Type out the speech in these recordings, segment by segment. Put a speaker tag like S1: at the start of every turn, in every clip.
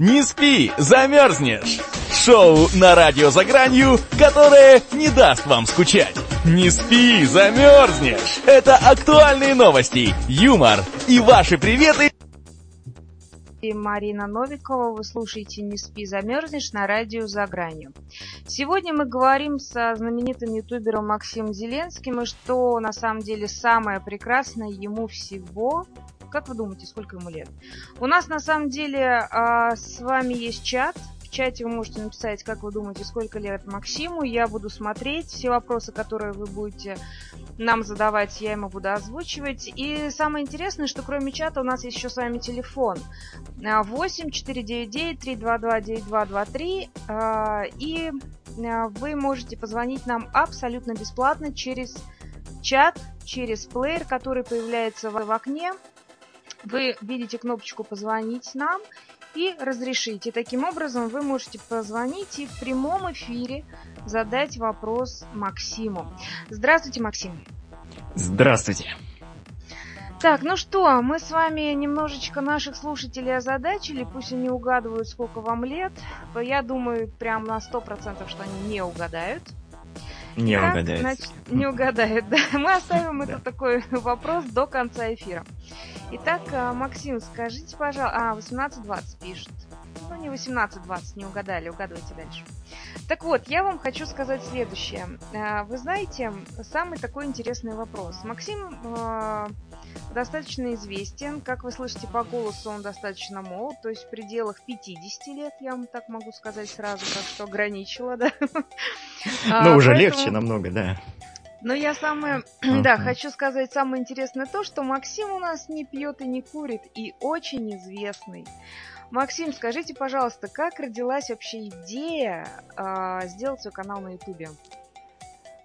S1: Не спи, замерзнешь! Шоу на радио «За гранью», которое не даст вам скучать. Не спи, замерзнешь! Это актуальные новости, юмор и ваши приветы
S2: Марина Новикова. Вы слушаете «Не спи, замерзнешь» на радио «За гранью». Сегодня мы говорим со знаменитым ютубером Максимом Зеленским, и что на самом деле самое прекрасное ему всего как вы думаете, сколько ему лет? У нас на самом деле а, с вами есть чат. В чате вы можете написать, как вы думаете, сколько лет Максиму. Я буду смотреть все вопросы, которые вы будете нам задавать, я ему буду озвучивать. И самое интересное, что кроме чата у нас есть еще с вами телефон. 8 499 322 9223. И а, вы можете позвонить нам абсолютно бесплатно через чат, через плеер, который появляется в окне вы видите кнопочку «Позвонить нам» и разрешите. Таким образом, вы можете позвонить и в прямом эфире задать вопрос Максиму. Здравствуйте, Максим.
S3: Здравствуйте.
S2: Так, ну что, мы с вами немножечко наших слушателей озадачили, пусть они угадывают, сколько вам лет. Я думаю, прям на 100%, что они не угадают.
S3: Не угадает.
S2: Значит, не угадает, да. Мы оставим этот такой вопрос до конца эфира. Итак, э, Максим, скажите, пожалуйста... А, 18.20 пишет. Ну, не 18.20, не угадали, угадывайте дальше. Так вот, я вам хочу сказать следующее. Э, вы знаете, самый такой интересный вопрос. Максим э, достаточно известен. Как вы слышите по голосу, он достаточно молод, то есть в пределах 50 лет, я вам так могу сказать сразу, так что ограничила, да.
S3: Ну, уже легче намного, да.
S2: Но я самое, да, хочу сказать самое интересное то, что Максим у нас не пьет и не курит, и очень известный. Максим, скажите, пожалуйста, как родилась вообще идея э, сделать свой канал на Ютубе?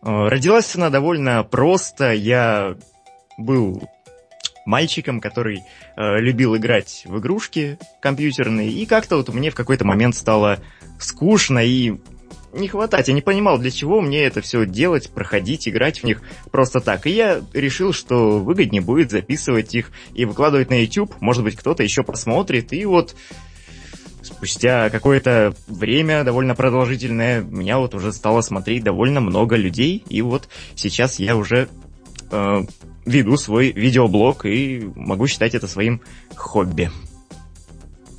S3: Родилась она довольно просто. Я был мальчиком, который э, любил играть в игрушки компьютерные, и как-то вот мне в какой-то момент стало скучно, и не хватать. Я не понимал, для чего мне это все делать, проходить, играть в них просто так. И я решил, что выгоднее будет записывать их и выкладывать на YouTube. Может быть, кто-то еще посмотрит. И вот спустя какое-то время довольно продолжительное меня вот уже стало смотреть довольно много людей. И вот сейчас я уже э, веду свой видеоблог и могу считать это своим хобби.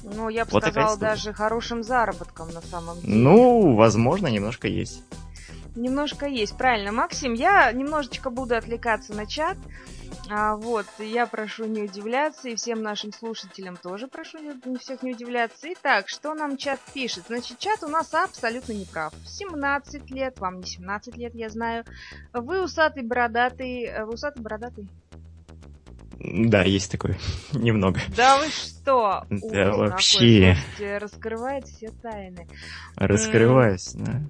S2: Ну, я бы вот сказала, даже хорошим заработком на самом деле.
S3: Ну, возможно, немножко есть.
S2: Немножко есть, правильно. Максим, я немножечко буду отвлекаться на чат. А, вот, я прошу не удивляться, и всем нашим слушателям тоже прошу не, всех не удивляться. Итак, что нам чат пишет? Значит, чат у нас абсолютно не прав. 17 лет, вам не 17 лет, я знаю. Вы усатый бородатый, э, вы усатый бородатый?
S3: Да, есть такое. Немного.
S2: Да вы что?
S3: Да вообще.
S2: Раскрывает все тайны.
S3: Раскрываюсь, да.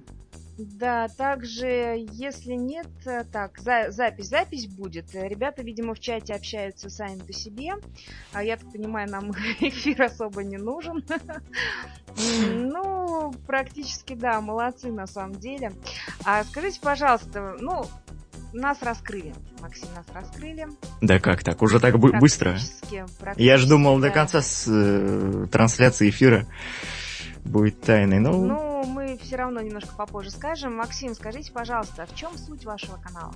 S2: Да, также, если нет, э, так, за, запись, запись будет. Ребята, видимо, в чате общаются сами по себе. А я так понимаю, нам эфир особо не нужен. Ну, практически, да, молодцы на самом деле. А скажите, пожалуйста, ну, нас раскрыли. Максим, нас раскрыли.
S3: Да как так? Уже так быстро? Я же думал, да. до конца с, э, трансляции эфира будет тайной. Но...
S2: Ну, мы все равно немножко попозже скажем. Максим, скажите, пожалуйста, в чем суть вашего канала?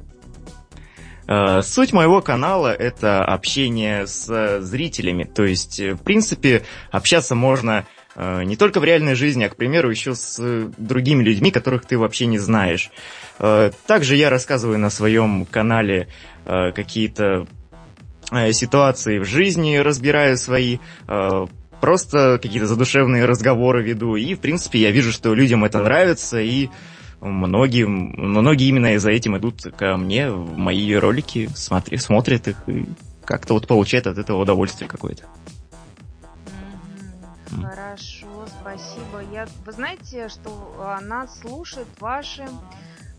S3: Uh, суть моего канала это общение с зрителями. То есть, в принципе, общаться можно не только в реальной жизни, а, к примеру, еще с другими людьми, которых ты вообще не знаешь. Э, также я рассказываю на своем канале э, какие-то э, ситуации в жизни, разбираю свои, просто какие-то задушевные разговоры веду. И, в принципе, я вижу, что людям это нравится, и многие, многие именно за этим идут ко мне в мои ролики, смотри, смотрят их и как-то вот получают от этого удовольствие какое-то.
S2: Хорошо, спасибо. Я, вы знаете, что нас слушают ваши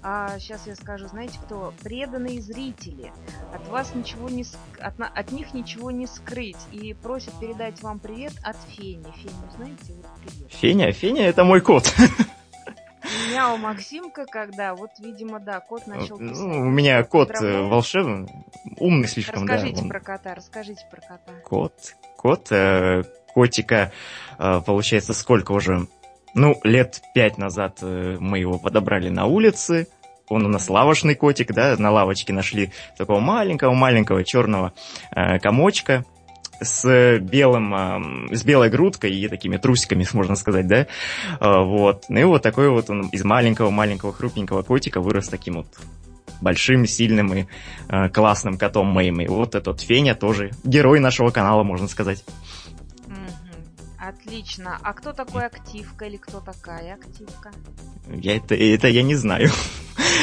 S2: а, сейчас я скажу, знаете кто? Преданные зрители. От вас ничего не от, от них ничего не скрыть. И просят передать вам привет от Фени. Феню знаете? Вот привет.
S3: Феня? Феня это мой кот.
S2: У меня у Максимка, когда, вот, видимо, да, кот начал
S3: писать. Ну, у меня кот э, волшебный, умный слишком,
S2: расскажите
S3: да.
S2: Расскажите про кота, расскажите про кота.
S3: Кот, кот, э, котика э, получается, сколько уже, ну, лет пять назад э, мы его подобрали на улице, он у нас лавочный котик, да, на лавочке нашли такого маленького-маленького черного э, комочка, с белым, с белой грудкой и такими трусиками, можно сказать, да, вот. Ну и вот такой вот он из маленького-маленького хрупненького котика вырос таким вот большим, сильным и э, классным котом моим. И вот этот Феня тоже герой нашего канала, можно сказать.
S2: Отлично. А кто такой активка или кто такая активка?
S3: Я это, это я не знаю.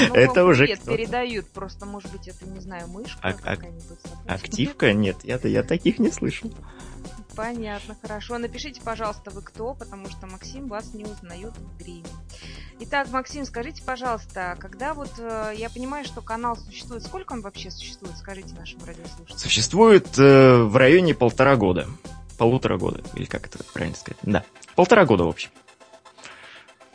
S2: Ну, это уже нет, передают. Просто, может быть, это, не знаю, мышка а, какая-нибудь.
S3: Активка? Нет, я, я таких не слышал.
S2: Понятно, хорошо. Напишите, пожалуйста, вы кто, потому что Максим вас не узнает в гриме. Итак, Максим, скажите, пожалуйста, когда вот э, я понимаю, что канал существует, сколько он вообще существует, скажите нашим радиослушателям?
S3: Существует э, в районе полтора года. Полутора года, или как это правильно сказать? Да, полтора года в общем.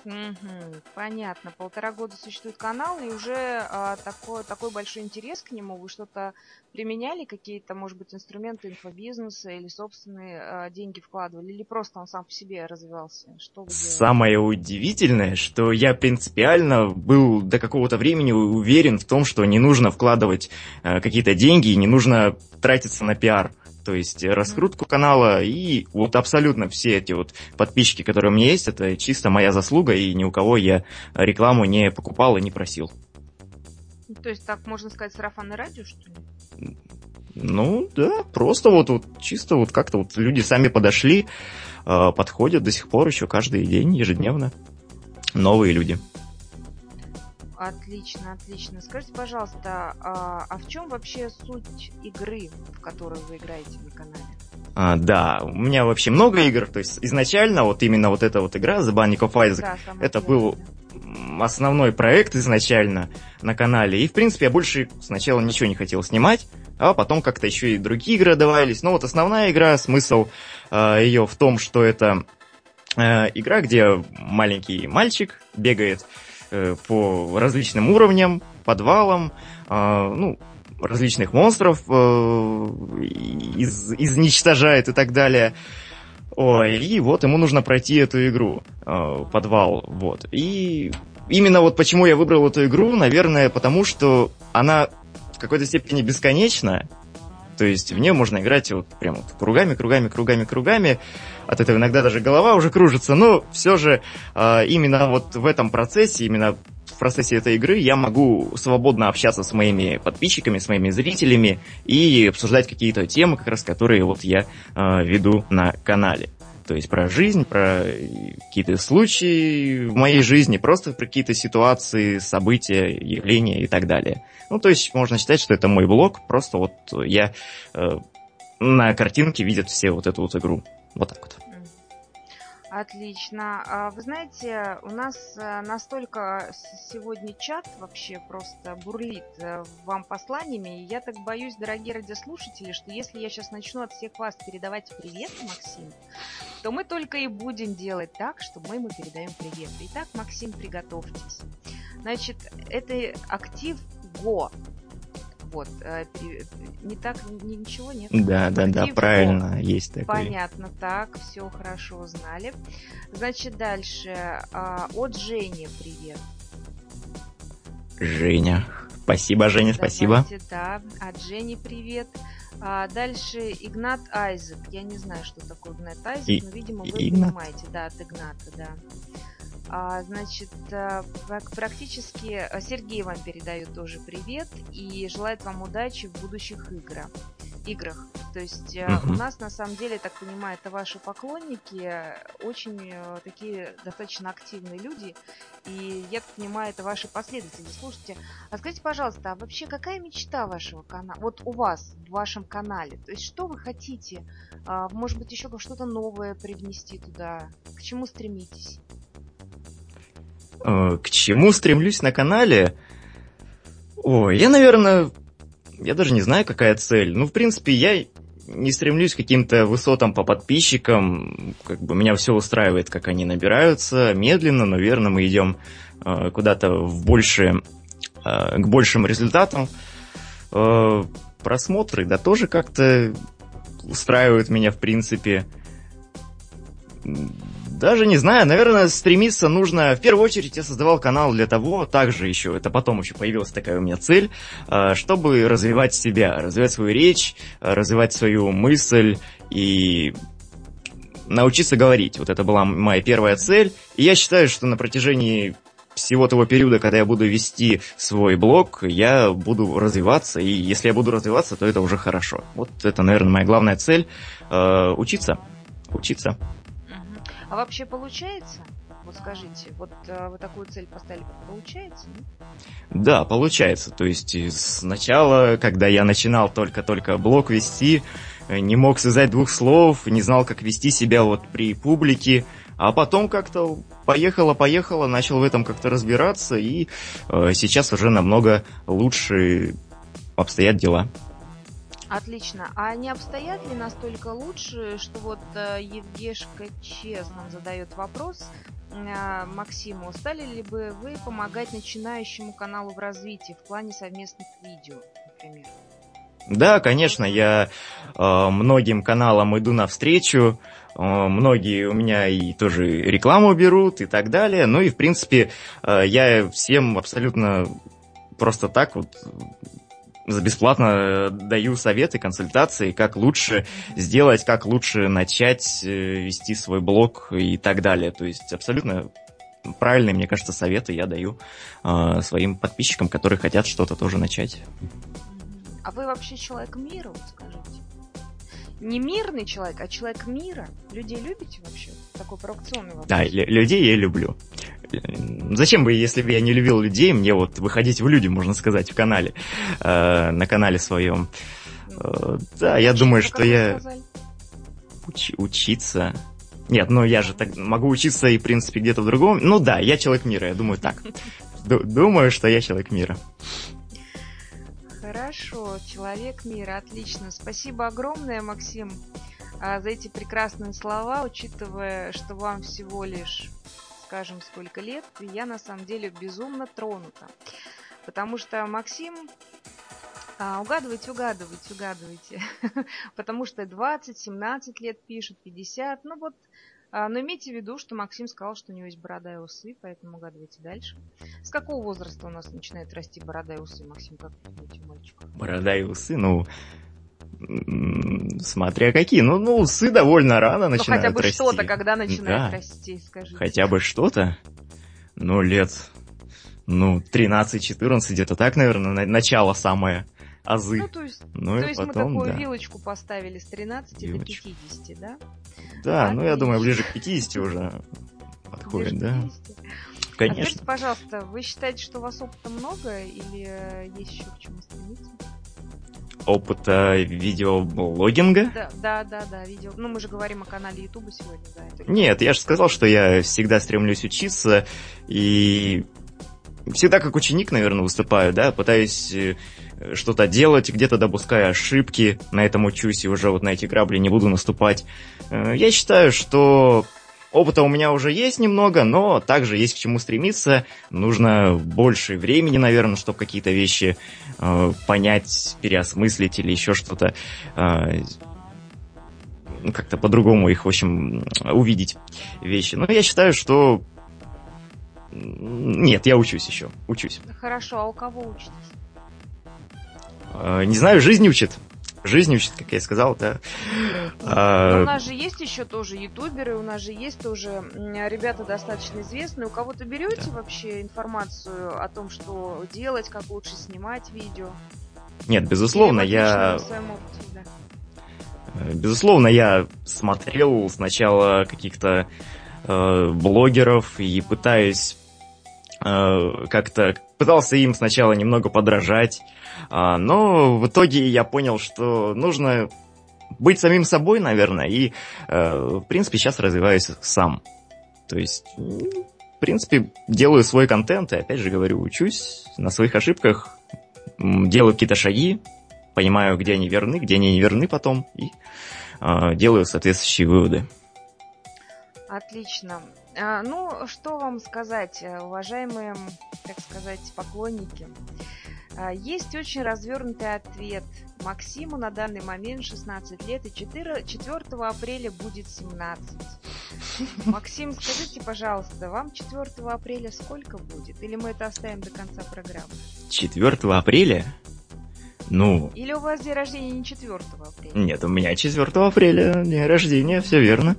S2: Угу, понятно. Полтора года существует канал, и уже а, такой, такой большой интерес к нему. Вы что-то применяли, какие-то, может быть, инструменты инфобизнеса или собственные а, деньги вкладывали, или просто он сам по себе развивался?
S3: Что вы Самое удивительное, что я принципиально был до какого-то времени уверен в том, что не нужно вкладывать а, какие-то деньги, не нужно тратиться на пиар то есть раскрутку канала, и вот абсолютно все эти вот подписчики, которые у меня есть, это чисто моя заслуга, и ни у кого я рекламу не покупал и не просил.
S2: То есть так можно сказать сарафанное радио, что ли?
S3: Ну, да, просто вот, вот чисто вот как-то вот люди сами подошли, а, подходят до сих пор еще каждый день, ежедневно. Новые люди.
S2: Отлично, отлично. Скажите, пожалуйста, а, а в чем вообще суть игры, в которую вы играете на канале?
S3: А, да, у меня вообще много игр, то есть изначально вот именно вот эта вот игра The Banning of Isaac, да, это был основной проект изначально на канале, и в принципе я больше сначала ничего не хотел снимать, а потом как-то еще и другие игры добавились, но вот основная игра, смысл э, ее в том, что это э, игра, где маленький мальчик бегает Э, по различным уровням, подвалам, э, ну, различных монстров э, из, изничтожает и так далее. Ой, и вот ему нужно пройти эту игру, подвал, вот. И именно вот почему я выбрал эту игру, наверное, потому что она в какой-то степени бесконечна, то есть в нее можно играть вот прям вот кругами, кругами, кругами, кругами. От этого иногда даже голова уже кружится, но все же э, именно вот в этом процессе, именно в процессе этой игры я могу свободно общаться с моими подписчиками, с моими зрителями и обсуждать какие-то темы, как раз которые вот я э, веду на канале. То есть про жизнь, про какие-то случаи в моей жизни, просто про какие-то ситуации, события, явления и так далее. Ну, то есть можно считать, что это мой блог, просто вот я э, на картинке видят все вот эту вот игру. Вот так вот.
S2: Отлично. А, вы знаете, у нас э, настолько сегодня чат вообще просто бурлит э, вам посланиями. И я так боюсь, дорогие радиослушатели, что если я сейчас начну от всех вас передавать привет, Максим, то мы только и будем делать так, что мы ему передаем привет. Итак, Максим, приготовьтесь. Значит, это актив Го. Вот, э, не так, ничего нет.
S3: Да, да, да, правильно, есть такое.
S2: Понятно, так, все хорошо узнали. Значит, дальше, а, от Жени привет.
S3: Женя. Спасибо, Женя, Давайте, спасибо.
S2: Да, от Жени привет. А дальше Игнат Айзек. Я не знаю, что такое Игнат Айзек, И, но, видимо, вы Игнат. понимаете. Да, от Игната, да. А, значит, э, практически э, Сергей вам передает тоже привет и желает вам удачи в будущих играх. играх. То есть uh-huh. у нас, на самом деле, так понимаю, это ваши поклонники, очень такие достаточно активные люди, и я так понимаю, это ваши последователи. Слушайте, а скажите, пожалуйста, а вообще какая мечта вашего канала, вот у вас, в вашем канале? То есть что вы хотите? А, может быть, еще что-то новое привнести туда? К чему стремитесь?
S3: Э, к чему стремлюсь на канале? Ой, я, наверное, я даже не знаю, какая цель. Ну, в принципе, я не стремлюсь к каким-то высотам по подписчикам. Как бы меня все устраивает, как они набираются. Медленно, но верно мы идем э, куда-то в большие, э, к большим результатам. Э, просмотры, да, тоже как-то устраивают меня, в принципе. Даже не знаю, наверное, стремиться нужно... В первую очередь я создавал канал для того, также еще, это потом еще появилась такая у меня цель, э, чтобы развивать себя, развивать свою речь, развивать свою мысль и научиться говорить. Вот это была моя первая цель. И я считаю, что на протяжении всего того периода, когда я буду вести свой блог, я буду развиваться, и если я буду развиваться, то это уже хорошо. Вот это, наверное, моя главная цель э, учиться. Учиться.
S2: А вообще получается? Вот скажите, вот э, вы такую цель поставили, получается?
S3: Да, получается. То есть сначала, когда я начинал только-только блог вести, э, не мог связать двух слов, не знал, как вести себя вот при публике, а потом как-то поехало-поехало, начал в этом как-то разбираться, и э, сейчас уже намного лучше обстоят дела.
S2: Отлично. А не обстоят ли настолько лучше, что вот э, Евгешка честно задает вопрос э, Максиму, стали ли бы вы помогать начинающему каналу в развитии в плане совместных видео, например?
S3: Да, конечно, я э, многим каналам иду навстречу, э, многие у меня и тоже рекламу берут и так далее, ну и в принципе э, я всем абсолютно просто так вот за бесплатно э, даю советы, консультации, как лучше сделать, как лучше начать э, вести свой блог и так далее. То есть абсолютно правильные, мне кажется, советы я даю э, своим подписчикам, которые хотят что-то тоже начать.
S2: А вы вообще человек мира, скажите? Не мирный человек, а человек мира. Людей любите вообще? Такой провокационный вопрос.
S3: Да, людей я люблю. Зачем бы, если бы я не любил людей, мне вот выходить в люди, можно сказать, в канале, э, на канале своем. Э, да, я думаю, что я... Уч- учиться... Нет, ну я же так могу учиться и, в принципе, где-то в другом. Ну да, я человек мира, я думаю так. Думаю, что я человек мира.
S2: Хорошо, человек мира, отлично. Спасибо огромное, Максим, а, за эти прекрасные слова, учитывая, что вам всего лишь скажем, сколько лет, я на самом деле безумно тронута. Потому что Максим а, угадывайте, угадывайте, угадывайте. Потому что 20, 17 лет пишет, 50. Ну вот, но имейте в виду, что Максим сказал, что у него есть борода и усы, поэтому угадывайте дальше. С какого возраста у нас начинает расти борода и усы, Максим, как вы думаете, мальчик?
S3: Борода и усы, ну, Смотря какие. Ну, ну, усы довольно рано ну, начинают
S2: хотя бы
S3: расти.
S2: что-то, когда начинает да. расти, скажите.
S3: Хотя бы что-то? Ну, лет, ну, 13-14, где-то так, наверное, начало самое азы.
S2: Ну, то есть, ну, то есть потом, мы такую да. вилочку поставили с 13 Вилочку. до 50, да?
S3: Да, Отлично. ну, я думаю, ближе к 50 уже подходит, ближе да? Конечно. А
S2: скажите, пожалуйста, вы считаете, что у вас опыта много или э, есть еще к чему стремиться?
S3: опыта видеоблогинга?
S2: Да, да, да, да, видео. Ну, мы же говорим о канале Ютуба сегодня, да.
S3: Это... Нет, я же сказал, что я всегда стремлюсь учиться и всегда как ученик, наверное, выступаю, да, пытаюсь э, что-то делать, где-то допуская ошибки, на этом учусь и уже вот на эти грабли не буду наступать. Э, я считаю, что Опыта у меня уже есть немного, но также есть к чему стремиться. Нужно больше времени, наверное, чтобы какие-то вещи э, понять, переосмыслить или еще что-то. Э, ну, как-то по-другому их, в общем, увидеть вещи. Но я считаю, что... Нет, я учусь еще. Учусь.
S2: Хорошо, а у кого учитесь?
S3: Э, не знаю, жизнь учит жизнь учит, как я и сказал, да.
S2: А... у нас же есть еще тоже ютуберы, у нас же есть тоже ребята достаточно известные. У кого-то берете да. вообще информацию о том, что делать, как лучше снимать видео?
S3: Нет, безусловно, я... Э, безусловно, я смотрел сначала каких-то э, блогеров и пытаюсь э, как-то пытался им сначала немного подражать, а, но в итоге я понял, что нужно быть самим собой, наверное, и, э, в принципе, сейчас развиваюсь сам. То есть, в принципе, делаю свой контент, и, опять же говорю, учусь на своих ошибках, делаю какие-то шаги, понимаю, где они верны, где они не верны потом, и э, делаю соответствующие выводы.
S2: Отлично. А, ну, что вам сказать, уважаемые, так сказать, поклонники? А, есть очень развернутый ответ. Максиму на данный момент 16 лет и 4, 4 апреля будет 17. Максим, скажите, пожалуйста, вам 4 апреля сколько будет? Или мы это оставим до конца программы?
S3: 4 апреля? Ну...
S2: Или у вас день рождения не 4 апреля?
S3: Нет, у меня 4 апреля день рождения, все верно.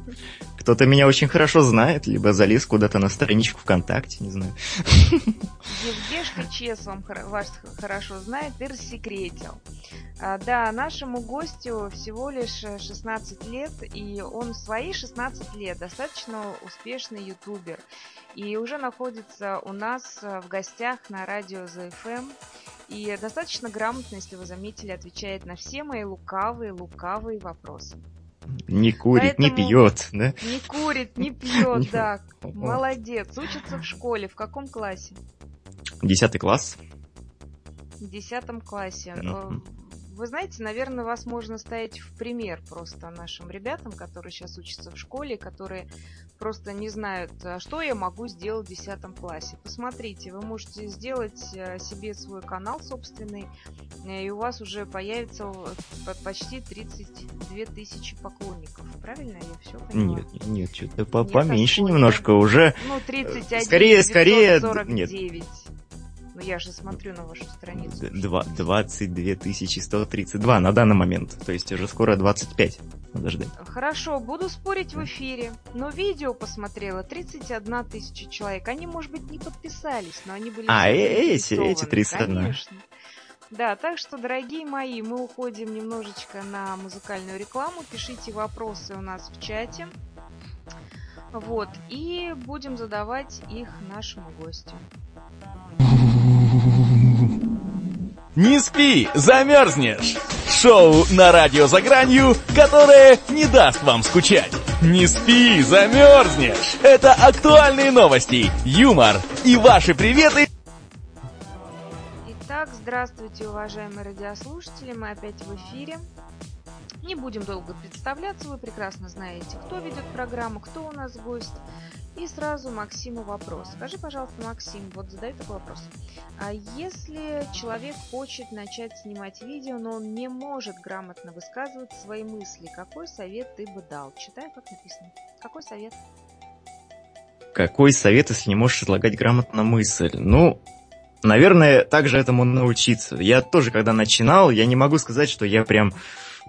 S3: Кто-то меня очень хорошо знает, либо залез куда-то на страничку ВКонтакте, не знаю.
S2: Евгешка Чес вам вас хорошо знает и рассекретил. А, да, нашему гостю всего лишь 16 лет, и он в свои 16 лет достаточно успешный ютубер. И уже находится у нас в гостях на радио ЗФМ. И достаточно грамотно, если вы заметили, отвечает на все мои лукавые, лукавые вопросы.
S3: Не курит, Поэтому не пьет, да?
S2: Не курит, не пьет, да. Молодец. Учится в школе. В каком классе?
S3: Десятый класс.
S2: В десятом классе. Вы знаете, наверное, вас можно ставить в пример просто нашим ребятам, которые сейчас учатся в школе, которые просто не знают, а что я могу сделать в 10 классе. Посмотрите, вы можете сделать э, себе свой канал собственный, э, и у вас уже появится почти 32 тысячи поклонников. Правильно я все поняла?
S3: Нет, нет, что-то по поменьше немножко уже.
S2: Ну, 31,
S3: скорее, скорее,
S2: 49. Нет. Ну, я же смотрю на вашу страницу. 22
S3: 132 на данный момент. То есть уже скоро 25. Надо ждать.
S2: Хорошо, буду спорить в эфире. Но видео посмотрела 31 тысяча человек. Они, может быть, не подписались, но они были...
S3: А, э, эти, эти 31.
S2: Конечно. Да, так что, дорогие мои, мы уходим немножечко на музыкальную рекламу. Пишите вопросы у нас в чате. Вот, и будем задавать их нашему гостю.
S1: Не спи, замерзнешь! Шоу на радио за гранью, которое не даст вам скучать. Не спи, замерзнешь! Это актуальные новости, юмор и ваши приветы.
S2: Итак, здравствуйте, уважаемые радиослушатели, мы опять в эфире. Не будем долго представляться, вы прекрасно знаете, кто ведет программу, кто у нас гость. И сразу Максиму вопрос. Скажи, пожалуйста, Максим, вот задаю такой вопрос. А если человек хочет начать снимать видео, но он не может грамотно высказывать свои мысли, какой совет ты бы дал? Читаю, как написано. Какой совет?
S3: Какой совет, если не можешь излагать грамотно мысль? Ну, наверное, также этому научиться. Я тоже, когда начинал, я не могу сказать, что я прям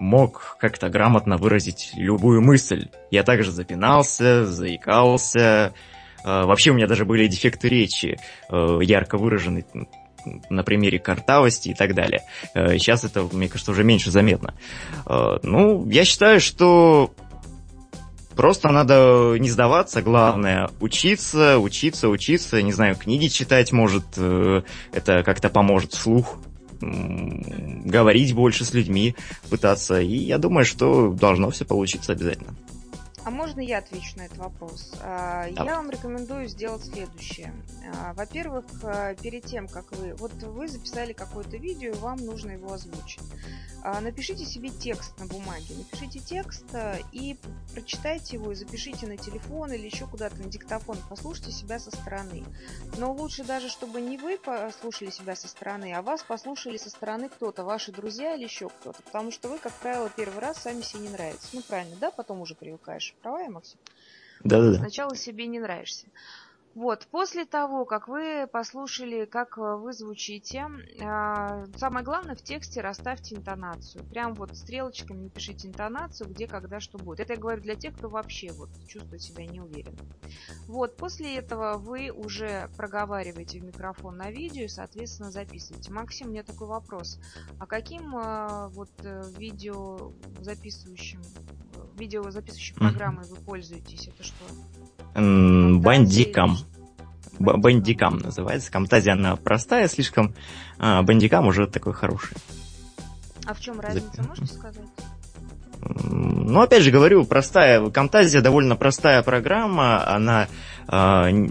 S3: мог как-то грамотно выразить любую мысль. Я также запинался, заикался. Э, вообще у меня даже были дефекты речи, э, ярко выраженные на примере картавости и так далее. Э, сейчас это, мне кажется, уже меньше заметно. Ну, я считаю, что просто надо не сдаваться, главное учиться, учиться, учиться, не знаю, книги читать, может, это как-то поможет вслух говорить больше с людьми, пытаться. И я думаю, что должно все получиться обязательно.
S2: А можно я отвечу на этот вопрос? А, я вам рекомендую сделать следующее. А, во-первых, а, перед тем, как вы... Вот вы записали какое-то видео, вам нужно его озвучить. Напишите себе текст на бумаге. Напишите текст и прочитайте его, и запишите на телефон или еще куда-то на диктофон. Послушайте себя со стороны. Но лучше даже, чтобы не вы послушали себя со стороны, а вас послушали со стороны кто-то, ваши друзья или еще кто-то. Потому что вы, как правило, первый раз сами себе не нравитесь. Ну, правильно, да? Потом уже привыкаешь нравишься. Права Максим?
S3: Да-да-да.
S2: Сначала себе не нравишься. Вот, после того, как вы послушали, как э, вы звучите, э, самое главное в тексте расставьте интонацию. Прям вот стрелочками напишите интонацию, где, когда, что будет. Это я говорю для тех, кто вообще вот чувствует себя неуверенно. Вот, после этого вы уже проговариваете в микрофон на видео и, соответственно, записываете. Максим, у меня такой вопрос. А каким э, вот э, видео записывающим видеозаписывающей программой вы пользуетесь? Это что?
S3: Бандикам. Бандикам называется. Камтазия она простая слишком, а Бандикам уже такой хороший.
S2: А в чем разница, можете сказать?
S3: Ну, опять же говорю, простая, Камтазия довольно простая программа, она э,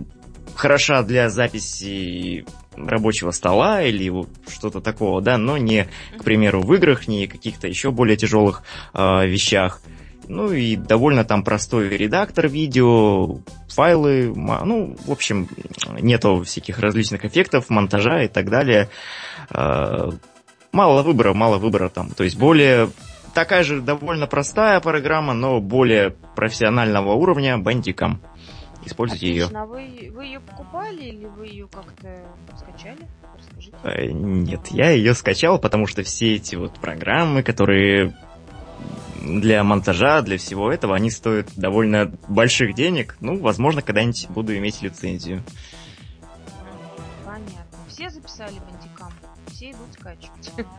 S3: хороша для записи рабочего стола или что-то такого, да, но не, к примеру, в играх, не каких-то еще более тяжелых э, вещах. Ну и довольно там простой редактор видео, файлы, ну, в общем, нету всяких различных эффектов, монтажа и так далее. А, мало выбора, мало выбора там. То есть более такая же довольно простая программа, но более профессионального уровня Bandicam. Используйте
S2: Отлично.
S3: ее.
S2: А вы, вы ее покупали или вы ее как-то скачали? Расскажите.
S3: Э, Нет, я ее скачал, потому что все эти вот программы, которые для монтажа, для всего этого, они стоят довольно больших денег. Ну, возможно, когда-нибудь буду иметь лицензию.
S2: Понятно. Все записали бандикам? Все идут скачивать.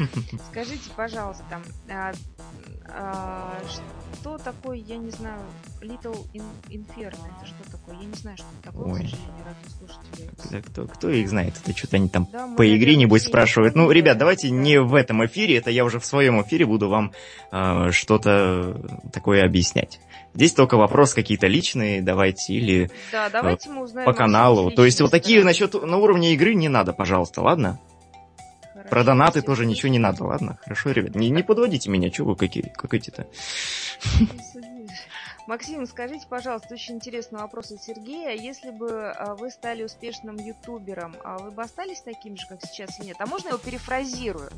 S2: Скажите, пожалуйста, а, а, что такое, я не знаю, Little In- Inferno? Это что такое? Я не знаю, что это такое, к сожалению,
S3: кто, кто их знает? Это что-то они там
S2: Да,
S3: по игре, небось, спрашивают. Ну, ребят, давайте
S2: Да.
S3: не в этом эфире, это я уже в своем эфире буду вам э, что-то такое объяснять. Здесь только вопрос какие-то личные, давайте, или
S2: Да, давайте мы узнаем
S3: по каналу. То есть вот такие насчет на уровне игры не надо, пожалуйста, ладно? Про донаты тоже ничего не надо, ладно? Хорошо, ребят, не, не подводите меня, что вы какие, как эти-то.
S2: Максим, скажите, пожалуйста, очень интересный вопрос от Сергея. Если бы а, вы стали успешным ютубером, а вы бы остались таким же, как сейчас или нет? А можно я его перефразирую?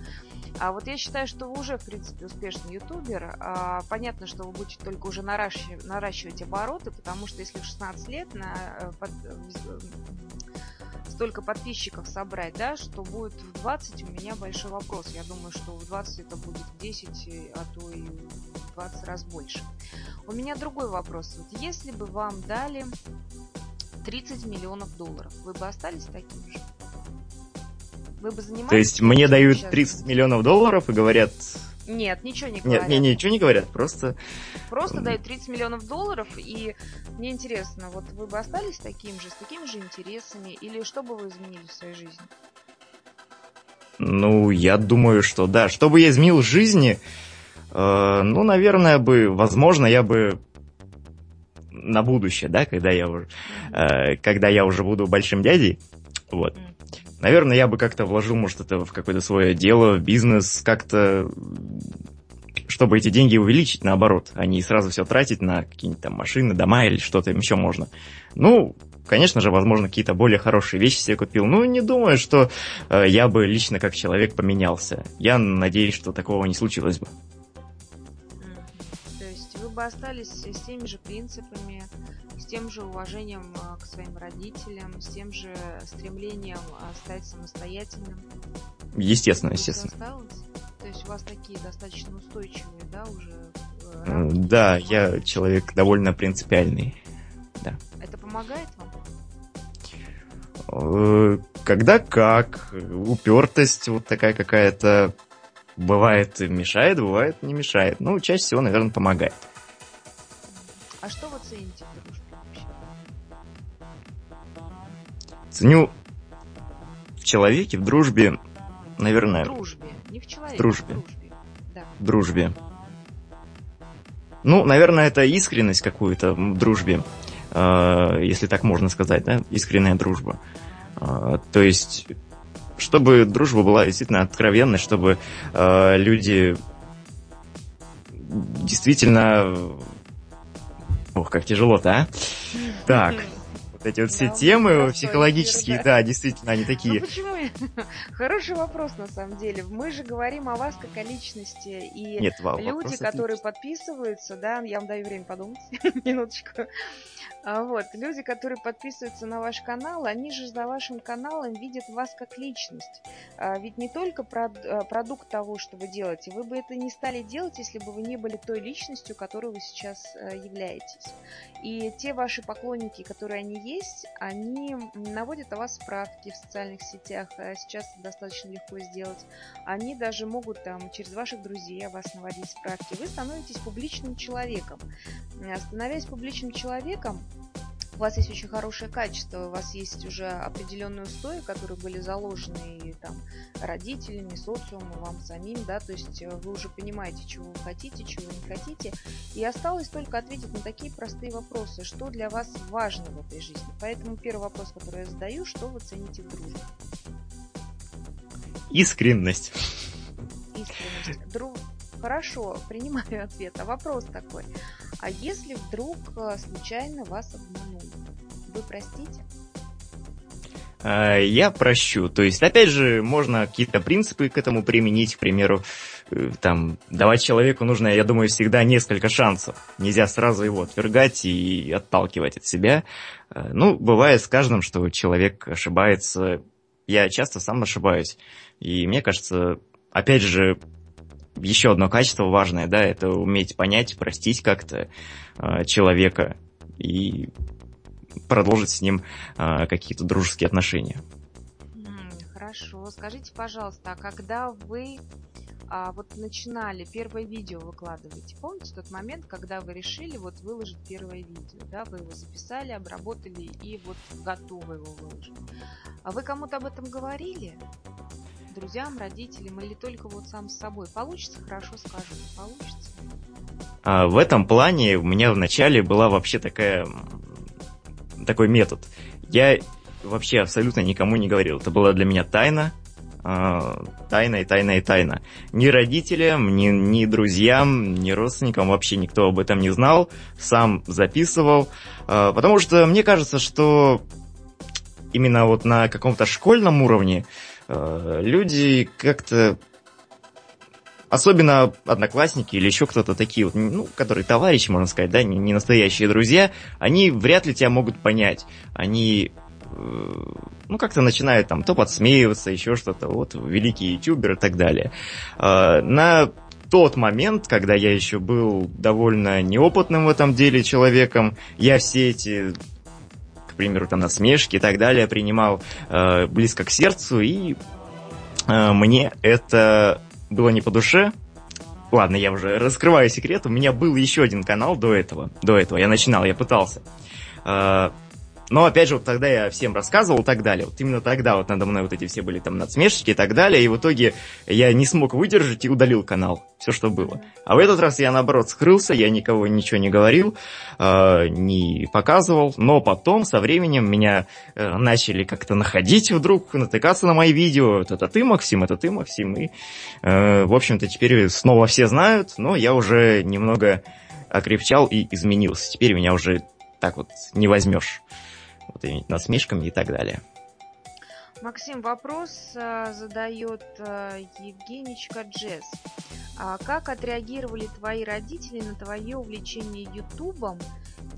S2: А вот я считаю, что вы уже, в принципе, успешный ютубер. А, понятно, что вы будете только уже наращивать, наращивать обороты, потому что если в 16 лет на, э, под- э, столько подписчиков собрать, да, что будет в 20, у меня большой вопрос. Я думаю, что в 20 это будет в 10, э, а то и в 20 раз больше. У меня другой вопрос. Вот если бы вам дали 30 миллионов долларов, вы бы остались таким же? Вы бы занимались...
S3: То есть мне дают
S2: сейчас
S3: 30 миллионов долларов и говорят...
S2: Нет, ничего не
S3: Нет,
S2: говорят.
S3: не, ничего не говорят, просто...
S2: Просто дают 30 миллионов долларов, и мне интересно, вот вы бы остались таким же, с такими же интересами, или что бы вы изменили в своей жизни?
S3: Ну, я думаю, что да. Что бы я изменил в жизни, э, ну, наверное, бы, возможно, я бы на будущее, да, когда я уже, э, когда я уже буду большим дядей, вот.
S2: Мгм.
S3: Наверное, я бы как-то вложил, может, это в какое-то свое дело, в бизнес, как-то, чтобы эти деньги увеличить, наоборот, а не сразу все тратить на какие-нибудь там машины, дома или что-то еще можно. Ну, конечно же, возможно, какие-то более хорошие вещи себе купил. Ну, не думаю, что э, я бы лично как человек поменялся. Я надеюсь, что такого не случилось бы.
S2: Бы остались с теми же принципами, с тем же уважением а, к своим родителям, с тем же стремлением а, стать самостоятельным.
S3: Естественно, естественно.
S2: осталось? То есть у вас такие достаточно устойчивые, да, уже э, рамки?
S3: Да, я человек довольно принципиальный.
S2: Это помогает вам?
S3: Э, Когда как, упертость вот такая какая-то бывает мешает, бывает не мешает. Ну, чаще всего, наверное, помогает.
S2: А что вы цените в дружбе вообще?
S3: Ценю в человеке, в дружбе,
S2: В
S3: наверное,
S2: дружбе, не в человеке,
S3: дружбе.
S2: в дружбе. Да.
S3: в дружбе. Ну, наверное, это искренность какую-то в дружбе, э, если так можно сказать, да, искренняя дружба. Э, то есть, чтобы дружба была действительно откровенной, чтобы э, люди действительно... Ох, как тяжело-то, а? Так, вот эти вот все
S2: Да,
S3: темы психологические,
S2: да.
S3: да, действительно, они
S2: Ну
S3: такие.
S2: почему? я- Хороший вопрос на самом деле. Мы же говорим о вас как о личности. И
S3: Нет, Вал,
S2: люди, которые
S3: отличный.
S2: подписываются, да, я вам даю время подумать, минуточку. А Вот, люди, которые подписываются на ваш канал, они же за вашим каналом видят вас как личность. А Ведь не только а, продукт того, что вы делаете, вы бы это не стали делать, если бы вы не были той личностью, которой вы сейчас э, являетесь. И те ваши поклонники, которые они есть, они наводят о вас справки в социальных сетях. а Сейчас это достаточно легко сделать. Они даже могут там через ваших друзей о вас наводить справки. Вы становитесь публичным человеком. Э, Становясь публичным человеком, у вас есть очень хорошее качество, у вас есть уже определенные устои, которые были заложены и, там, родителями, социумом, вам самим, да, то есть э, вы уже понимаете, чего вы хотите, чего вы не хотите, и осталось только ответить на такие простые вопросы, что для вас важно в этой жизни. Поэтому первый вопрос, который я задаю, что вы цените в дружбе?
S3: Искренность.
S2: Искренность. Друг... Хорошо, принимаю ответ. А вопрос такой. А если вдруг э, случайно вас обманули, вы простите?
S3: А, Я прощу. То есть, опять же, можно какие-то принципы к этому применить, к примеру, э, там, давать человеку нужно, я думаю, всегда несколько шансов. Нельзя сразу его отвергать и отталкивать от себя. Э, ну, бывает с каждым, что человек ошибается. Я часто сам ошибаюсь. И мне кажется, опять же, еще одно качество важное, да, это уметь понять, простить как-то э, человека и продолжить с ним э, какие-то дружеские отношения.
S2: Хорошо. Скажите, пожалуйста, а когда вы а, вот начинали первое видео выкладывать, помните тот момент, когда вы решили вот выложить первое видео, да, вы его записали, обработали и вот готовы его выложить. А вы кому-то об этом говорили? Друзьям, родителям или только вот сам с собой? Получится, хорошо скажу, не получится?
S3: А в этом плане у меня вначале была вообще такая такой метод. Я вообще абсолютно никому не говорил. Это была для меня тайна, э, тайна и тайна и тайна. Ни родителям, ни, ни друзьям, ни родственникам вообще никто об этом не знал. Сам записывал. Э, потому что мне кажется, что именно вот на каком-то школьном уровне люди как-то особенно одноклассники или еще кто-то такие, вот, ну, которые товарищи, можно сказать, да, не, не настоящие друзья, они вряд ли тебя могут понять. Они, э, ну, как-то начинают там то подсмеиваться, еще что-то, вот, великий ютубер и так далее. Э, на тот момент, когда я еще был довольно неопытным в этом деле человеком, я все эти примеру, там насмешки и так далее, принимал э, близко к сердцу, и э, мне это было не по душе. Ладно, я уже раскрываю секрет. У меня был еще один канал до этого. До этого я начинал, я пытался. Э, но, опять же, вот тогда я всем рассказывал и так далее. Вот именно тогда вот надо мной вот эти все были там надсмешки и так далее. И в итоге я не смог выдержать и удалил канал. Все, что было. А в этот раз я, наоборот, скрылся, я никого ничего не говорил, э, не показывал. Но потом, со временем, меня э, начали как-то находить вдруг, натыкаться на мои видео. Это ты, Максим, это ты, Максим. И, э, в общем-то, теперь снова все знают, но я уже немного окрепчал и изменился. Теперь меня уже так вот не возьмешь вот насмешками и так далее.
S2: Максим, вопрос э, задает э, Евгеничка Джесс. А как отреагировали твои родители на твое увлечение Ютубом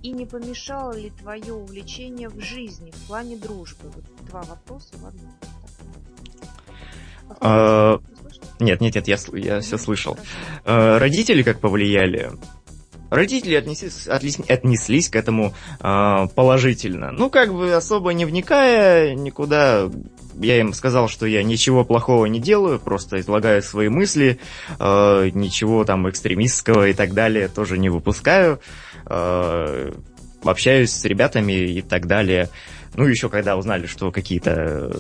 S2: и не помешало ли твое увлечение в жизни в плане дружбы? Вот два вопроса в одном.
S3: А, нет, нет, нет, я, я все слышал. А, родители как повлияли? Родители отнеслись, отнеслись к этому э, положительно. Ну, как бы особо не вникая никуда, я им сказал, что я ничего плохого не делаю, просто излагаю свои мысли, э, ничего там экстремистского и так далее тоже не выпускаю. Э, общаюсь с ребятами и так далее. Ну, еще когда узнали, что какие-то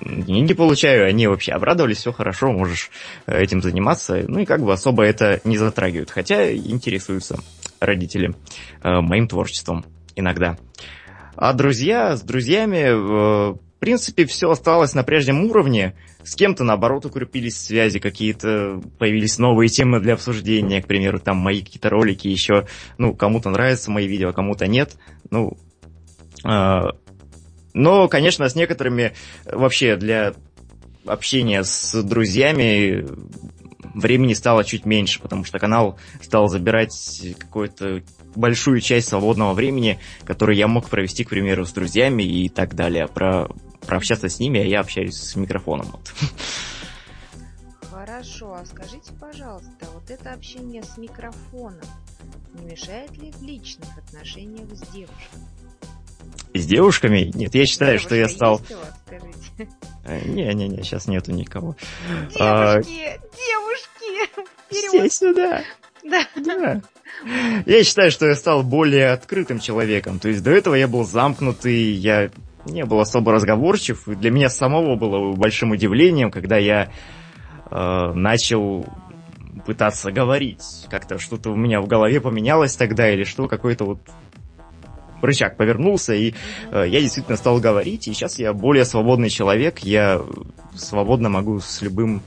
S3: деньги получаю, они вообще обрадовались, все хорошо, можешь э, этим заниматься. Ну и как бы особо это не затрагивают. Хотя интересуются родители э, моим творчеством иногда. А друзья, с друзьями, э, в принципе, все осталось на прежнем уровне. С кем-то, наоборот, укрепились связи, какие-то появились новые темы для обсуждения, к примеру, там мои какие-то ролики еще, ну, кому-то нравятся мои видео, а кому-то нет. Ну, но, конечно, с некоторыми вообще для общения с друзьями времени стало чуть меньше, потому что канал стал забирать какую-то большую часть свободного времени, которое я мог провести, к примеру, с друзьями и так далее. Про, прообщаться с ними, а я общаюсь с микрофоном. Вот.
S2: Хорошо, а скажите, пожалуйста, вот это общение с микрофоном не мешает ли в личных отношениях с девушкой?
S3: С девушками? Нет, я считаю, Девушка что я стал... Не-не-не, сейчас нету никого.
S2: Девушки, а... девушки!
S3: Все сюда! Да. да. Я считаю, что я стал более открытым человеком. То есть до этого я был замкнутый, я не был особо разговорчив. И для меня самого было большим удивлением, когда я э, начал пытаться говорить. Как-то что-то у меня в голове поменялось тогда, или что, какой-то вот рычаг повернулся, и э, я действительно стал говорить, и сейчас я более свободный человек, я свободно могу с любым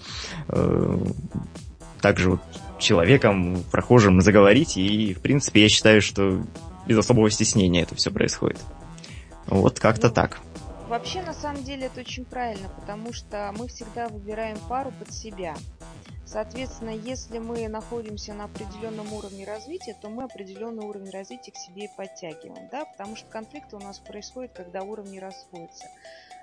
S3: э, также вот человеком, прохожим заговорить, и, в принципе, я считаю, что без особого стеснения это все происходит. Вот как-то так.
S2: Вообще, на самом деле, это очень правильно, потому что мы всегда выбираем пару под себя. Соответственно, если мы находимся на определенном уровне развития, то мы определенный уровень развития к себе и подтягиваем, да, потому что конфликты у нас происходят, когда уровни расходятся.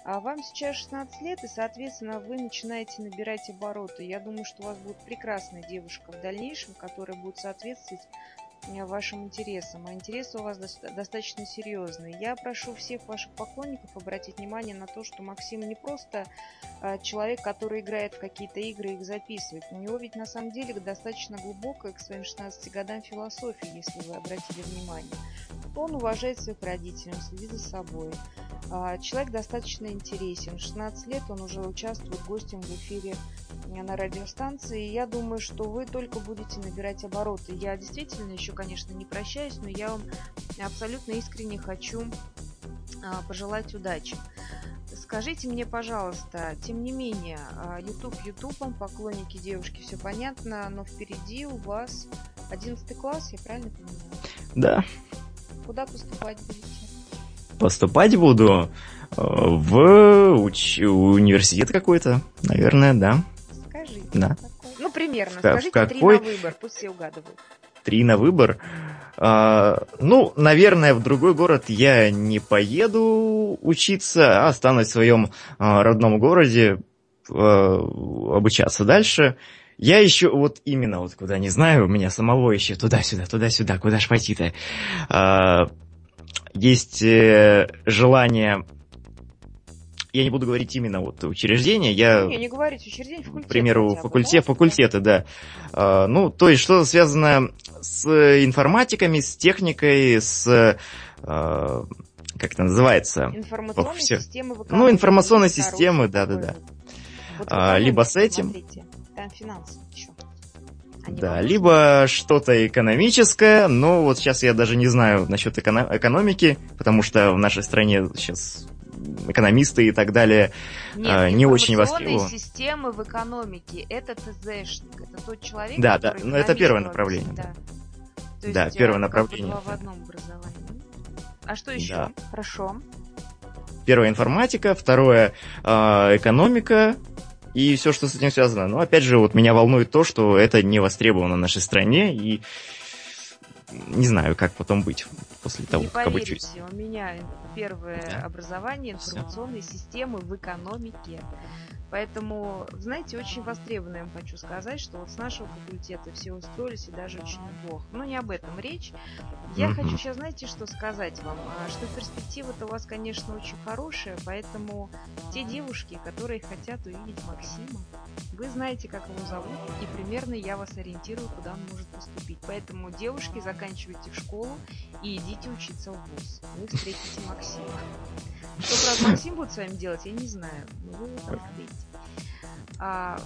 S2: А вам сейчас 16 лет, и, соответственно, вы начинаете набирать обороты. Я думаю, что у вас будет прекрасная девушка в дальнейшем, которая будет соответствовать вашим интересам, а интересы у вас достаточно серьезные. Я прошу всех ваших поклонников обратить внимание на то, что Максим не просто э, человек, который играет в какие-то игры и их записывает. У него ведь на самом деле достаточно глубокая к своим 16 годам философия, если вы обратили внимание. Он уважает своих родителей, он следит за собой. А, человек достаточно интересен. В 16 лет он уже участвует гостем в эфире на радиостанции. И я думаю, что вы только будете набирать обороты. Я действительно еще, конечно, не прощаюсь, но я вам абсолютно искренне хочу а, пожелать удачи. Скажите мне, пожалуйста, тем не менее, а, YouTube ютубом, поклонники девушки, все понятно, но впереди у вас 11 класс, я правильно понимаю?
S3: Да.
S2: Куда поступать будете?
S3: Поступать буду э, в уч... университет какой-то, наверное, да.
S2: Да. Ну, примерно. В, Скажите в какой... три на выбор, пусть все угадывают.
S3: Три на выбор. А, ну, наверное, в другой город я не поеду учиться, а останусь в своем а, родном городе а, обучаться дальше. Я еще вот именно вот куда не знаю, у меня самого еще туда-сюда, туда-сюда, куда ж пойти-то. Есть э, желание я не буду говорить именно вот учреждение, я...
S2: Не, не говорите учреждение, факультет.
S3: К примеру, факультет, факультеты, да. А, ну, то есть что связано с информатиками, с техникой, с... А, как это называется?
S2: Информационные Ох, системы
S3: Ну, информационные системы, да-да-да. Вот а, либо с этим... Смотрите,
S2: там финансы еще.
S3: Да, либо что-то экономическое, но вот сейчас я даже не знаю насчет экономики, потому что в нашей стране сейчас экономисты и так далее
S2: Нет, а, не очень востребованы. системы в экономике это ТЗшник, это тот человек,
S3: Да, да, но это первое направление. Да,
S2: да.
S3: да первое направление.
S2: в одном образовании. А что еще? Да. Хорошо.
S3: Первое информатика, второе э, экономика, и все, что с этим связано. Но опять же, вот меня волнует то, что это не востребовано в нашей стране, и не знаю, как потом быть после того,
S2: не
S3: как
S2: поверите, обучусь. у меня первое да. образование информационной Все. системы в экономике. Поэтому, знаете, очень востребовано, я вам хочу сказать, что вот с нашего факультета все устроились и даже очень неплохо. Но не об этом речь. Я mm-hmm. хочу сейчас, знаете, что сказать вам? А, что перспектива-то у вас, конечно, очень хорошая, поэтому те девушки, которые хотят увидеть Максима, вы знаете, как его зовут, и примерно я вас ориентирую, куда он может поступить. Поэтому, девушки, заканчивайте школу и идите учиться в ВУЗ. Вы встретите Максима. Что, правда, Максим будет с вами делать, я не знаю. Но вы там встретите. А,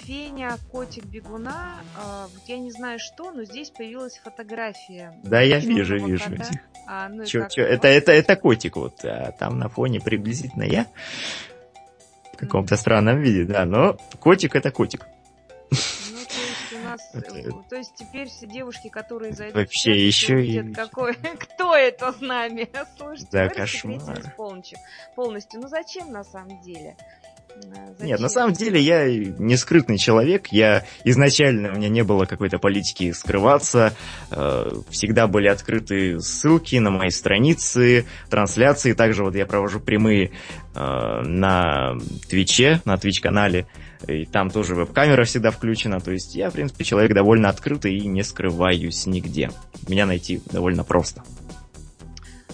S2: Феня, котик бегуна, а, вот я не знаю что, но здесь появилась фотография.
S3: Да, я вижу, вижу. А, ну чё, чё, это, это, это котик, вот, а там на фоне приблизительно я. В каком-то странном виде, да, но котик это котик.
S2: Ну, то есть у нас, э, то есть теперь все девушки, которые зайдут
S3: Вообще еще и...
S2: Какой, кто это с нами? Слушайте,
S3: да, кошмар.
S2: Полностью, полностью. Ну зачем на самом деле?
S3: Зачем? Нет, на самом деле я не скрытный человек. Я изначально у меня не было какой-то политики скрываться. Э, всегда были открыты ссылки на мои страницы, трансляции. Также вот я провожу прямые э, на Твиче, на Твич-канале. И там тоже веб-камера всегда включена. То есть я, в принципе, человек довольно открытый и не скрываюсь нигде. Меня найти довольно просто.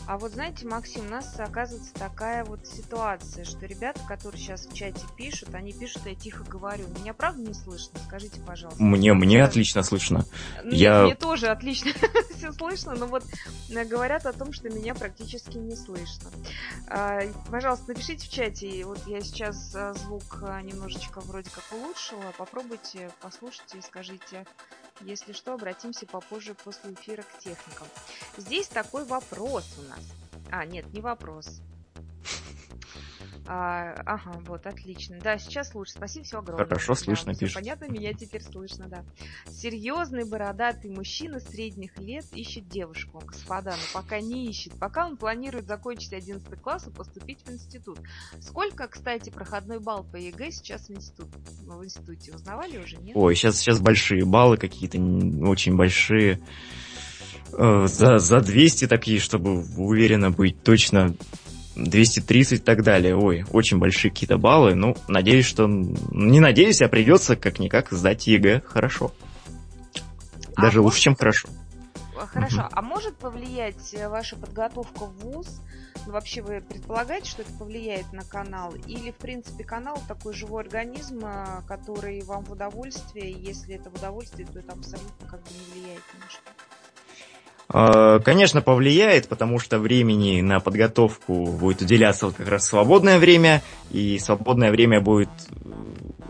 S2: А вот знаете, Максим, у нас оказывается такая вот ситуация, что ребята, которые сейчас в чате пишут, они пишут, я тихо говорю. Меня правда не слышно? Скажите, пожалуйста.
S3: Мне, мне отлично слышно.
S2: Ну, я... Мне тоже отлично все слышно, но вот э, говорят о том, что меня практически не слышно. А, пожалуйста, напишите в чате. Вот я сейчас э, звук э, немножечко вроде как улучшила. Попробуйте, послушайте и скажите, если что, обратимся попозже после эфира к техникам. Здесь такой вопрос у нас. А, нет, не вопрос. А, ага, вот, отлично. Да, сейчас лучше. Спасибо, все огромное.
S3: Хорошо слышно,
S2: да,
S3: пишет.
S2: понятно, меня теперь слышно, да. Серьезный бородатый мужчина средних лет ищет девушку. Господа, но пока не ищет. Пока он планирует закончить 11 класс и поступить в институт. Сколько, кстати, проходной балл по ЕГЭ сейчас в, институт, в институте? Узнавали уже, нет?
S3: Ой, сейчас, сейчас большие баллы какие-то, очень большие. Э, за, за 200 такие, чтобы уверенно быть точно 230 и так далее. Ой, очень большие какие-то баллы. Ну, надеюсь, что... Не надеюсь, а придется как-никак сдать ЕГЭ хорошо.
S2: А
S3: Даже
S2: может-
S3: лучше, чем хорошо.
S2: Хорошо,
S3: Мгм.
S2: а может повлиять э, ваша подготовка в ВУЗ? Ну, вообще вы предполагаете, что это повлияет на канал? Или, в принципе, канал такой живой организм, э, который вам в удовольствие, если это в удовольствие, то это абсолютно как бы не влияет ни на что?
S3: Э, Конечно, повлияет, потому что времени на подготовку будет уделяться вот как раз свободное время, и свободное время будет э,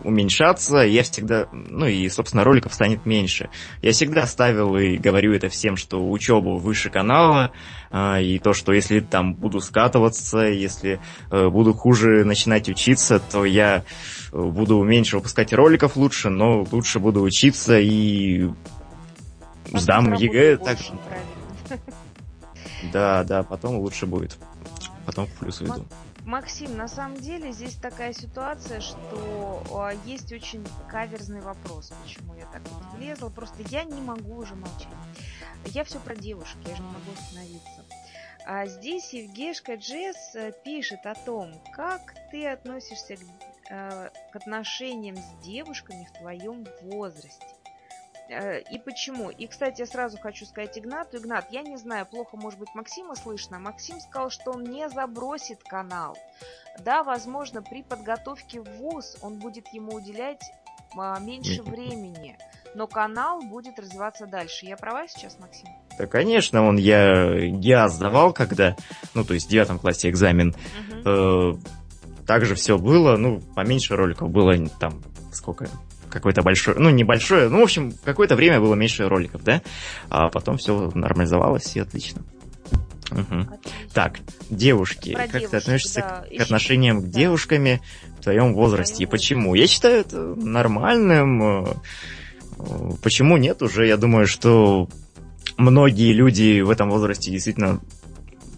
S3: уменьшаться, я всегда, ну и, собственно, роликов станет меньше. Я всегда ставил и говорю это всем, что учебу выше канала, а, и то, что если там буду скатываться, если э, буду хуже начинать учиться, то я э, буду меньше выпускать роликов лучше, но лучше буду учиться и сдам ЕГЭ так
S2: правильно.
S3: да, да, потом лучше будет. Потом в плюс уйду.
S2: Максим, на самом деле здесь такая ситуация, что а, есть очень каверзный вопрос, почему я так вот влезла. Просто я не могу уже молчать. Я все про девушек, я же не могу остановиться. А здесь Евгешка Джесс э, пишет о том, как ты относишься к, э, к отношениям с девушками в твоем возрасте. Э, И почему? И, кстати, я сразу хочу сказать Игнату. Игнат, я не знаю, плохо, может быть, Максима слышно. Максим сказал, что он не забросит канал. Да, возможно, при подготовке в ВУЗ он будет ему уделять а, меньше времени. Но канал будет развиваться дальше. Я права сейчас, Максим?
S3: Да, конечно, он я ГИА сдавал, когда, ну, то есть в девятом классе экзамен.
S2: Мгм.
S3: Э, также все было, ну, поменьше роликов было там, сколько, какое-то большое, ну, небольшое, ну, в общем, какое-то время было меньше роликов, да? А потом все нормализовалось и отлично. Мгм.
S2: Отлично.
S3: Так, девушки,
S2: Про
S3: как ты
S2: девушек,
S3: относишься
S2: да.
S3: к
S2: Ещё-
S3: отношениям к
S2: да.
S3: девушками в твоем возрасте? И почему? Я считаю это нормальным. э, Почему нет? Уже я думаю, что многие люди в этом возрасте действительно,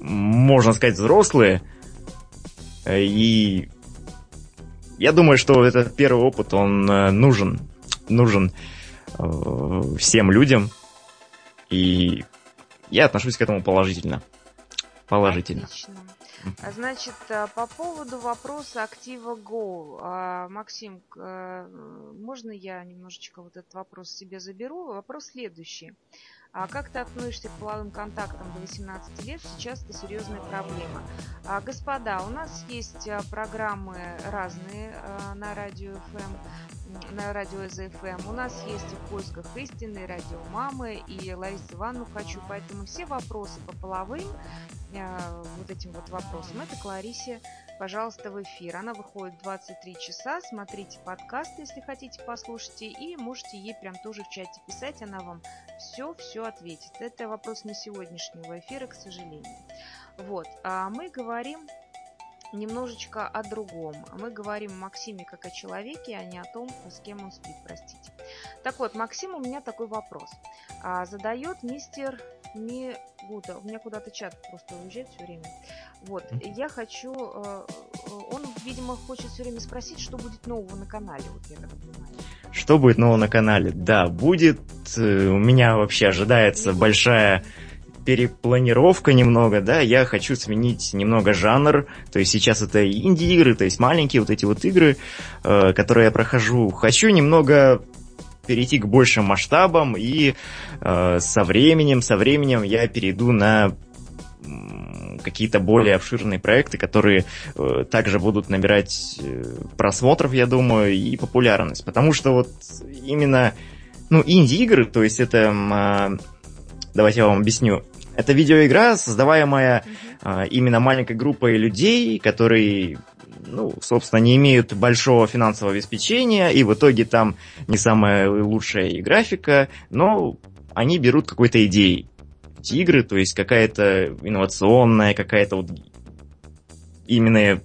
S3: можно сказать, взрослые. Э, И я думаю, что этот первый опыт, он э, нужен. Нужен э, всем людям. И я отношусь к этому положительно. Положительно.
S2: Отлично. А, Значит, а, по поводу вопроса актива Go. А, Максим, э, можно я немножечко вот этот вопрос себе заберу? Вопрос следующий. А как ты относишься к половым контактам до 18 лет? Сейчас это серьезная проблема. А, господа, у нас есть а, программы разные а, на радио ФМ, на радио ЗФМ. У нас есть в поисках истины, радио мамы и Ларису Ивановну хочу. Поэтому все вопросы по половым э, вот этим вот вопросам, это к Ларисе, пожалуйста, в эфир. Она выходит в 23 часа. Смотрите подкаст, если хотите послушайте, и можете ей прям тоже в чате писать, она вам все-все ответит. Это вопрос не сегодняшнего эфира, к сожалению. Вот, а мы говорим немножечко о другом. Мы говорим о Максиме как о человеке, а не о том, с кем он спит, простите. Так вот, Максим, у меня такой вопрос. А, задает мистер Мигута. У меня куда-то чат просто уезжает все время. Вот, я хочу... э, э, Он, видимо, хочет все время спросить, что будет нового на канале, вот я так понимаю.
S3: Что будет нового на канале? Да, будет. э, У меня вообще ожидается большая перепланировка немного, да, я хочу сменить немного жанр, то есть сейчас это инди-игры, то есть маленькие вот эти вот игры, э, которые я прохожу. Хочу немного перейти к большим масштабам, и э, со временем, со временем я перейду на какие-то более обширные проекты, которые э, также будут набирать э, просмотров, я думаю, и популярность. Потому что вот именно, ну, инди-игры, то есть это, а, давайте я вам объясню, это видеоигра, создаваемая а, именно маленькой группой людей, которые, ну, собственно, не имеют большого финансового обеспечения, и в итоге там не самая лучшая и графика, но они берут какой-то идеей эти игры, то есть какая-то инновационная, какая-то вот именно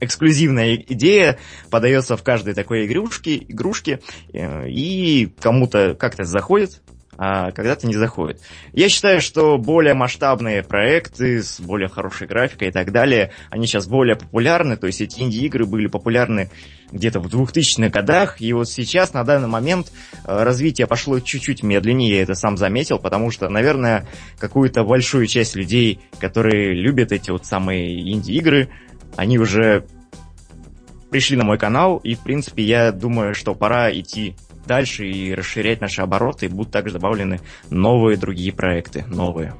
S3: эксклюзивная идея подается в каждой такой игрушке, игрушке э, и кому-то как-то заходит, а когда-то не заходит. Я считаю, что более масштабные проекты с более хорошей графикой и так далее, они сейчас более популярны, то есть эти инди-игры были популярны где-то в 2000-х годах, и вот сейчас, на данный момент, э, развитие пошло чуть-чуть медленнее, я это сам заметил, потому что, наверное, какую-то большую часть людей, которые любят эти вот самые инди-игры, они уже пришли на мой канал, и, в принципе, я думаю, что пора идти дальше и расширять наши обороты, и будут также добавлены новые другие проекты, новые.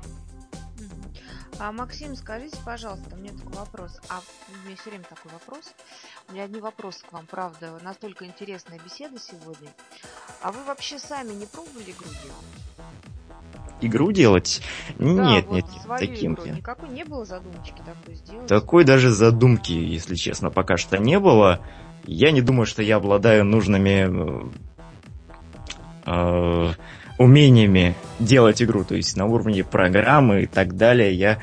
S2: А, Максим, скажите, пожалуйста, меня такой вопрос. А у меня все время такой вопрос. У меня одни вопросы к вам, правда. Настолько интересная беседа сегодня. А вы вообще сами не пробовали игру делать?
S3: Игру делать?
S2: Да,
S3: нет,
S2: вот
S3: нет, таким
S2: игру.
S3: я.
S2: Никакой не было задумочки такой сделать?
S3: Такой даже задумки, если честно, пока что не было. Я не думаю, что я обладаю нужными э, умениями делать игру, то есть на уровне программы и так далее. Я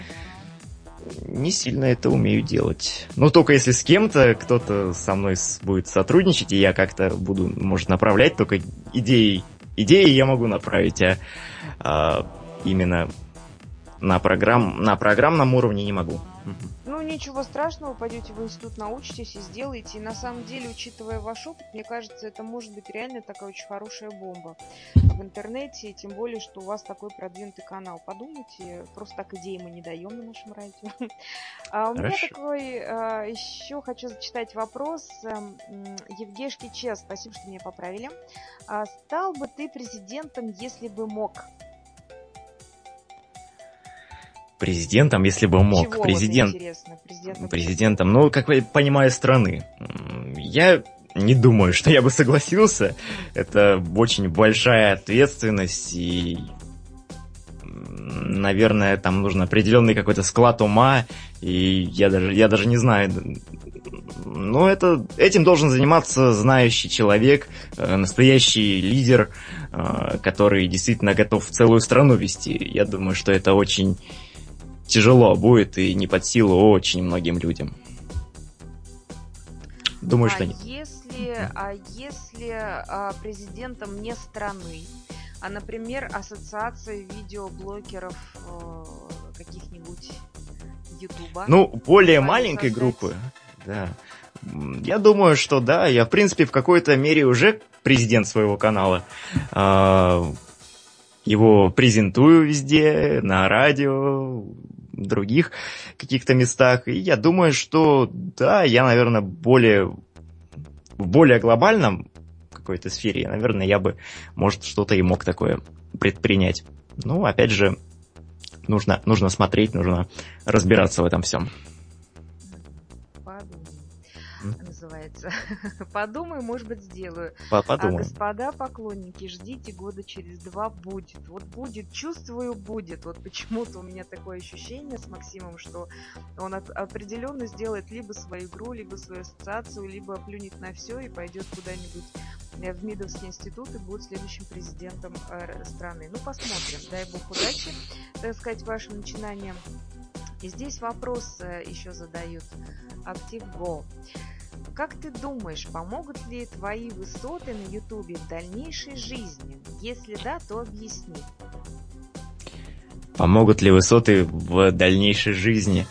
S3: не сильно это умею делать. Но только если с кем-то кто-то со мной будет сотрудничать, и я как-то буду, может, направлять, только идеи, идеи я могу направить, а, а, именно на, программ, на программном уровне не могу. Мгм.
S2: Ну, ничего страшного, пойдете в институт, научитесь и сделаете. И на самом деле, учитывая ваш опыт, мне кажется, это может быть реально такая очень хорошая бомба в интернете, и тем более, что у вас такой продвинутый канал. Подумайте, просто так идеи мы не даем на нашем радио. А у меня такой, а, еще хочу зачитать вопрос. Эм, Евгешки Че, спасибо, что меня поправили. А, Стал бы ты президентом, если бы мог?
S3: Президентом, если бы мог.
S2: Чего
S3: Президент.
S2: Президентом
S3: президентом, ну, как я понимаю, страны. Я не думаю, что я бы согласился. Это очень большая ответственность и, наверное, там нужен определенный какой-то склад ума, и я даже, я даже не знаю. Но это, этим должен заниматься знающий человек, э, настоящий лидер, э, который действительно готов целую страну вести. Я думаю, что это очень тяжело будет и не под силу очень многим людям. Думаю,
S2: а
S3: что нет.
S2: Если, а если а, президентом не страны, а, например, ассоциации видеоблогеров э, каких-нибудь Ютуба?
S3: Ну, более маленькой
S2: создать.
S3: группы, да. Я думаю, что да, я, в принципе, в какой-то мере уже президент своего канала. А, Его презентую везде, на радио, других каких-то местах. И я думаю, что да, я, наверное, более в более глобальном какой-то сфере, наверное, я бы, может, что-то и мог такое предпринять. Ну, опять же, нужно, нужно смотреть, нужно разбираться в этом всем.
S2: Называется. Подумай, может быть, сделаю.
S3: По-
S2: А, господа поклонники, ждите года через два будет. Вот будет, чувствую, будет. Вот почему-то у меня такое ощущение с Максимом, что он от- определенно сделает либо свою игру, либо свою ассоциацию, либо плюнет на все и пойдет куда-нибудь э, в МИДовский институт и будет следующим президентом э, страны. Ну, посмотрим. Дай бог удачи, так сказать, вашим начинаниям. И здесь вопрос э, еще задают. Актив Go. Как ты думаешь, помогут ли твои высоты на Ютубе в дальнейшей жизни? Если да, то объясни.
S3: Помогут ли высоты в дальнейшей жизни?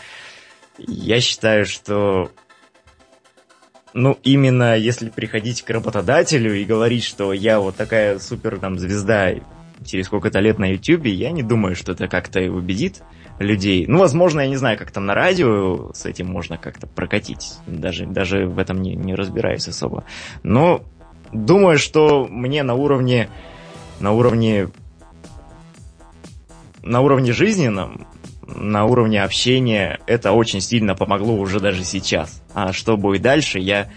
S3: Я считаю, что ну, именно если приходить к работодателю и говорить, что я вот такая супер там звезда через сколько-то лет на Ютубе, я не думаю, что это как-то и убедит людей. Ну, возможно, я не знаю, как там на радио с этим можно как-то прокатить. Даже, даже в этом не, не разбираюсь особо. Но думаю, что мне на уровне на уровне на уровне жизненном, на уровне общения это очень сильно помогло уже даже сейчас. А что будет дальше, я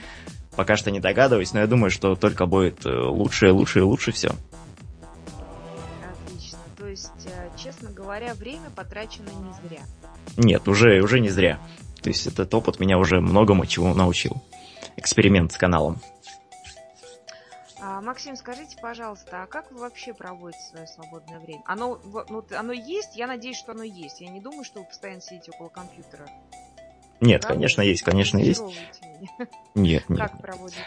S3: пока что не догадываюсь, но я думаю, что только будет э, лучше, лучше и лучше все.
S2: Говоря, время потрачено не зря.
S3: Нет, уже, уже не зря. То есть этот опыт меня уже многому чему научил. Эксперимент с каналом.
S2: А, Максим, скажите, пожалуйста, а как вы вообще проводите свое свободное время? Оно, ну, оно есть? Я надеюсь, что оно есть. Я не думаю, что вы постоянно сидите около компьютера.
S3: Нет, да? конечно, есть, конечно, есть. Нет, нет.
S2: Как проводите?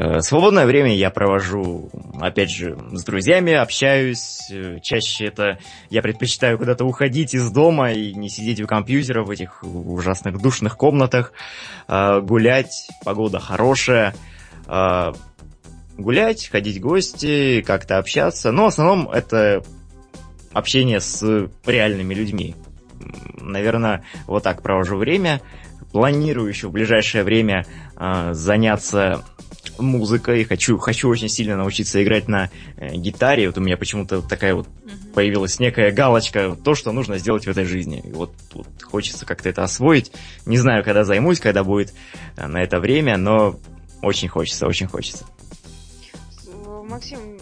S3: Э, свободное время я провожу, опять же, с друзьями, общаюсь. Э, чаще это я предпочитаю куда-то уходить из дома и не сидеть у компьютера в этих ужасных душных комнатах, э, гулять, погода хорошая, гулять, ходить в гости, как-то общаться. Но в основном это общение с реальными людьми. Наверное, вот так провожу время. Планирую еще в ближайшее время заняться музыкой, хочу, хочу очень сильно научиться играть на э, гитаре. Вот у меня почему-то такая вот uh-huh. появилась некая галочка, то, что нужно сделать в этой жизни. И вот, вот хочется как-то это освоить. Не знаю, когда займусь, когда будет э, на это время, но очень хочется, очень хочется.
S2: Максим,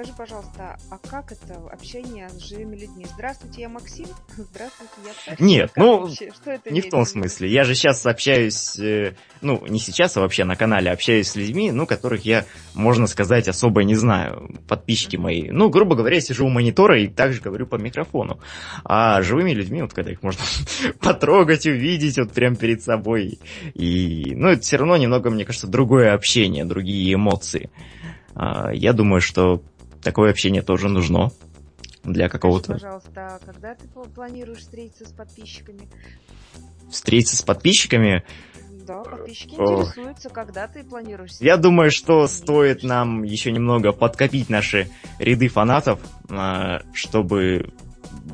S2: Скажи, пожалуйста, а как это общение с живыми людьми? Здравствуйте, я Максим. Здравствуйте, я Саша.
S3: Нет, ну, Что это не в том смысле. Я же сейчас общаюсь, э, ну, не сейчас, а вообще на канале общаюсь с людьми, ну, которых я, можно сказать, особо не знаю, подписчики мои. Ну, грубо говоря, я сижу у монитора и также говорю по микрофону. А живыми людьми, вот когда их можно потрогать, увидеть вот прямо перед собой. И, ну, это все равно немного, мне кажется, другое общение, другие эмоции. А, я думаю, что такое общение тоже нужно для какого-то...
S2: пожалуйста, а когда ты планируешь встретиться с подписчиками?
S3: Встретиться с подписчиками?
S2: Да, подписчики интересуются, когда ты планируешь...
S3: Я думаю, что стоит нам еще немного подкопить наши ряды фанатов, а, чтобы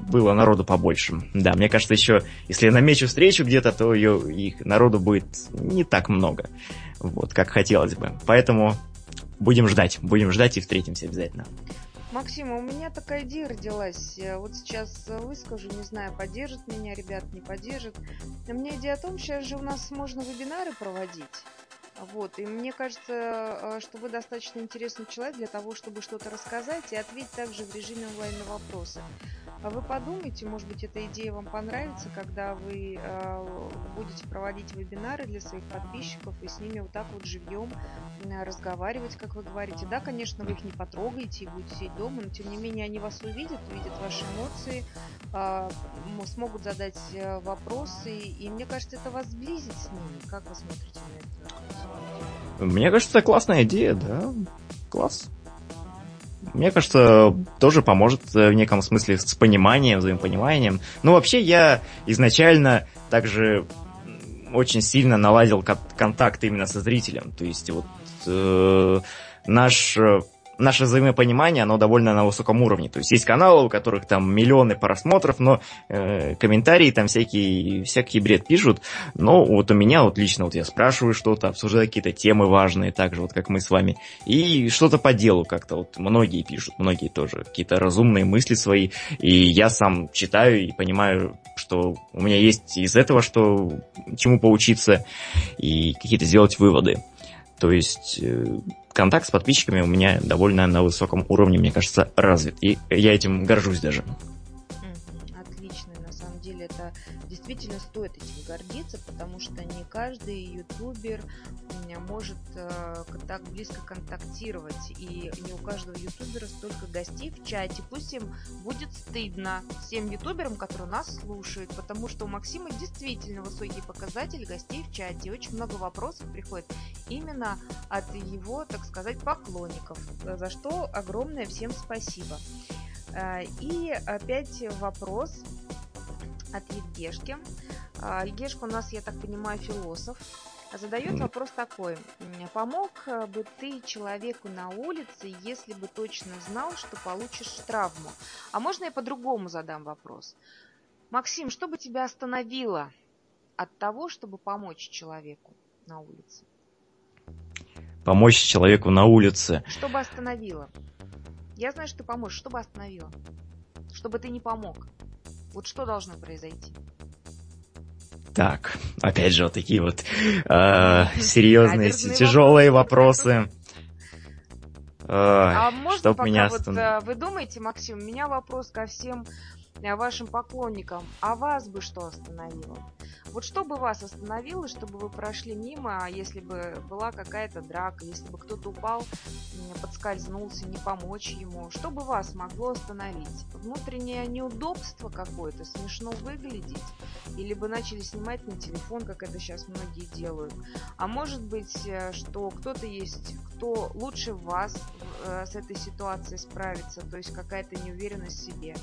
S3: было народу побольше. Да, мне кажется, еще, если я намечу встречу где-то, то ее, их народу будет не так много, вот, как хотелось бы. Поэтому Будем ждать, будем ждать и встретимся обязательно.
S2: Максим, у меня такая идея родилась. Вот сейчас выскажу, не знаю, поддержат меня ребят, не поддержат. У меня идея о том, сейчас же у нас можно вебинары проводить. Вот, и мне кажется, э, что вы достаточно интересный человек для того, чтобы что-то рассказать и ответить также в режиме онлайн на вопросы. А вы подумайте, может быть, эта идея вам понравится, когда вы э, будете проводить вебинары для своих подписчиков и с ними вот так вот живьем разговаривать, как вы говорите. Да, конечно, вы их не потрогаете и будете сидеть дома, но тем не менее они вас увидят, увидят ваши эмоции, э, смогут задать э, вопросы, и мне кажется, это вас сблизит с ними. Как вы смотрите на
S3: это? Мне кажется, классная идея, да. Класс мне кажется, тоже поможет в неком смысле с пониманием, взаимопониманием. Ну, вообще, я изначально также очень сильно наладил контакт именно со зрителем. То есть, вот э, наш наше взаимопонимание, оно довольно на высоком уровне. То есть есть каналы, у которых там миллионы просмотров, но э, комментарии там всякие, всякий бред пишут. Но вот у меня вот лично вот я спрашиваю что-то, обсуждаю какие-то темы важные, так же вот как мы с вами. И что-то по делу как-то вот многие пишут, многие тоже какие-то разумные мысли свои. И я сам читаю и понимаю, что у меня есть из этого что чему поучиться и какие-то сделать выводы. То есть э, контакт с подписчиками у меня довольно на высоком уровне, мне кажется, развит. И я этим горжусь даже.
S2: Действительно стоит этим гордиться, потому что не каждый ютубер может э, так близко контактировать. И не у каждого ютубера столько гостей в чате. Пусть им будет стыдно всем ютуберам, которые нас слушают, потому что у Максима действительно высокий показатель гостей в чате. Очень много вопросов приходит именно от его, так сказать, поклонников, за что огромное всем спасибо. Э, и опять вопрос от Евгешки. А, Евгешка у нас, я так понимаю, философ. Задает вопрос такой. Помог бы ты человеку на улице, если бы точно знал, что получишь травму? А можно я по-другому задам вопрос? Максим, что бы тебя остановило от того, чтобы помочь человеку на улице?
S3: Помочь человеку на улице.
S2: Что бы остановило? Я знаю, что ты поможешь. Что бы остановило? Чтобы ты не помог. Вот что должно произойти?
S3: Так, опять же, вот такие вот э, серьезные, тяжелые вопросы.
S2: А можно Чтоб пока меня вот э, вы думаете, Максим, у меня вопрос ко всем вашим поклонникам. А вас бы что остановило? Вот что бы вас остановило, чтобы вы прошли мимо, а если бы была какая-то драка, если бы кто-то упал, подскользнулся, не помочь ему, что бы вас могло остановить? Внутреннее неудобство какое-то, смешно выглядеть? Или бы начали снимать на телефон, как это сейчас многие делают? А может быть, э, что кто-то есть, кто лучше вас э, с этой ситуацией справится, то есть какая-то неуверенность в себе.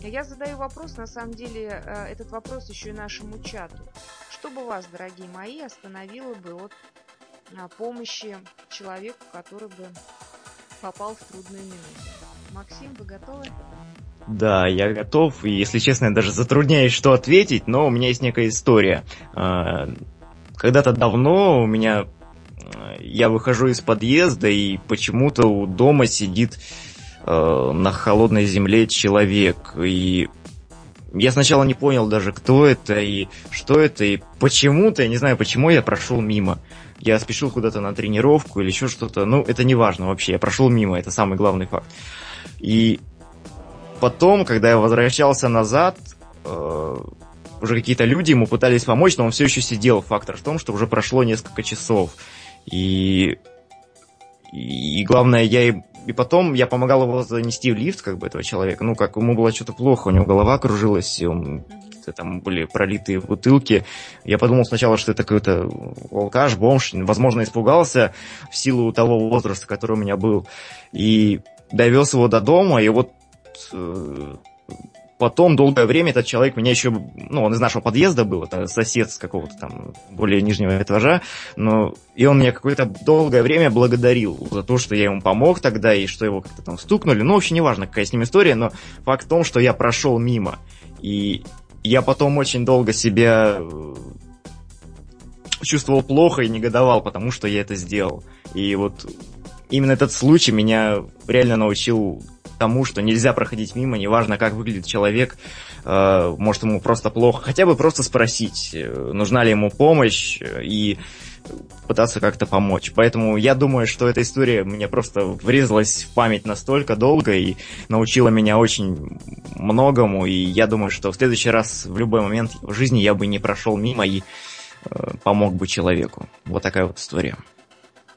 S2: Я задаю вопрос, на самом деле, э, этот вопрос еще и нашему чату. Что бы вас, дорогие мои, остановило бы от а, помощи человеку, который бы попал в трудную минуту? Максим, вы готовы?
S3: Да, я готов, и, если честно, я даже затрудняюсь, что ответить, но у меня есть некая история. А, когда-то давно у меня... А, я выхожу из подъезда, и почему-то у дома сидит на холодной земле человек, и я сначала не понял даже, кто это и что это, и почему-то, я не знаю, почему я прошел мимо. Я спешил куда-то на тренировку или еще что-то. Ну, это не важно вообще. Я прошел мимо, это самый главный факт. И потом, когда я возвращался назад, э, уже какие-то люди ему пытались помочь, но он все еще сидел. Фактор в том, что уже прошло несколько часов. И, и главное, я и потом я помогал его занести в лифт, как бы, этого человека. Ну, как ему было что-то плохо, у него голова кружилась, и он там были пролитые бутылки. Я подумал сначала, что это какой-то алкаш, бомж. Возможно, испугался в силу того возраста, который у меня был. И довез его до дома, и вот э, Потом долгое время этот человек меня еще, ну, он из нашего подъезда был, это сосед с какого-то там более нижнего этажа, но и он меня какое-то долгое время благодарил за то, что я ему помог тогда, и что его как-то там стукнули. Ну, вообще неважно, какая с ним история, но факт в том, что я прошел мимо. И я потом очень долго себя э, чувствовал плохо и негодовал, потому что я это сделал. И вот именно этот случай меня реально научил тому, что нельзя проходить мимо, неважно, как выглядит человек, э, может, ему просто плохо, хотя бы просто спросить, э, нужна ли ему помощь, э, и пытаться как-то помочь. Поэтому я думаю, что эта история мне просто врезалась в память настолько долго и научила меня очень многому, и я думаю, что в следующий раз в любой момент в жизни я бы не прошел мимо и помог бы человеку. Вот такая вот история.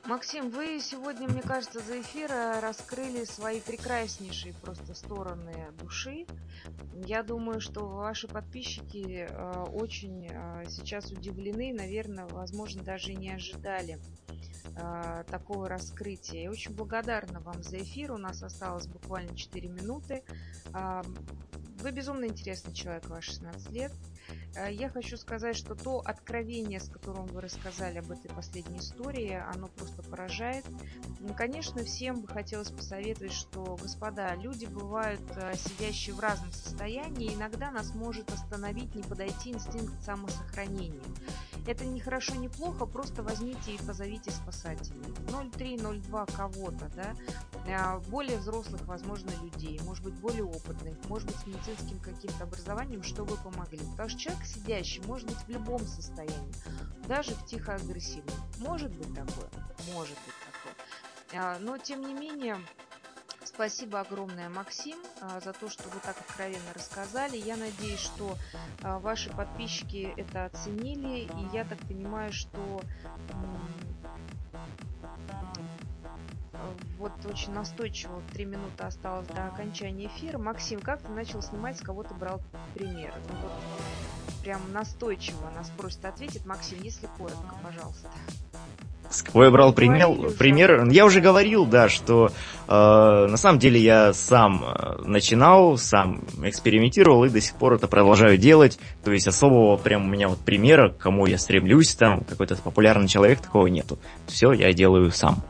S2: Максим, вы сегодня, мне кажется, за эфир раскрыли свои прекраснейшие просто стороны души. Я думаю, что ваши подписчики э, очень э, сейчас удивлены, наверное, возможно, даже не ожидали э, такого раскрытия. Я очень благодарна вам за эфир. У нас осталось буквально 4 минуты. Э, вы безумно интересный человек, ваши 16 лет. Э, я хочу сказать, что то откровение, с которым вы рассказали об этой последней истории, оно просто поражает. Конечно, всем бы хотелось посоветовать, что, господа, люди бывают э, сидящие в разном состоянии, иногда нас может остановить, не подойти инстинкт самосохранения. Это не хорошо, не плохо, просто возьмите и позовите спасателей. 0,3-0,2 кого-то, да, э, более взрослых, возможно, людей, может быть, более опытных, может быть, с медицинским каким-то образованием, чтобы помогли. Потому что человек сидящий может быть в любом состоянии, даже в тихо-агрессивном. Может быть такое? Может быть такое. А, но, тем не менее, Спасибо огромное, Максим, а, за то, что вы так откровенно рассказали. Я надеюсь, что а, ваши подписчики это оценили. И я так понимаю, что вот очень настойчиво, три минуты осталось до окончания эфира. Максим, как ты начал снимать, с кого ты брал пример? Ну, вот прям настойчиво нас просит ответить. Максим, если коротко, пожалуйста.
S3: Я брал пример? пример? Я уже говорил, да, что э, на самом деле я сам э, начинал, сам экспериментировал и до сих пор это продолжаю делать. То есть особого прям у меня вот примера, к кому я стремлюсь, там какой-то популярный человек, такого нету. Все я делаю сам.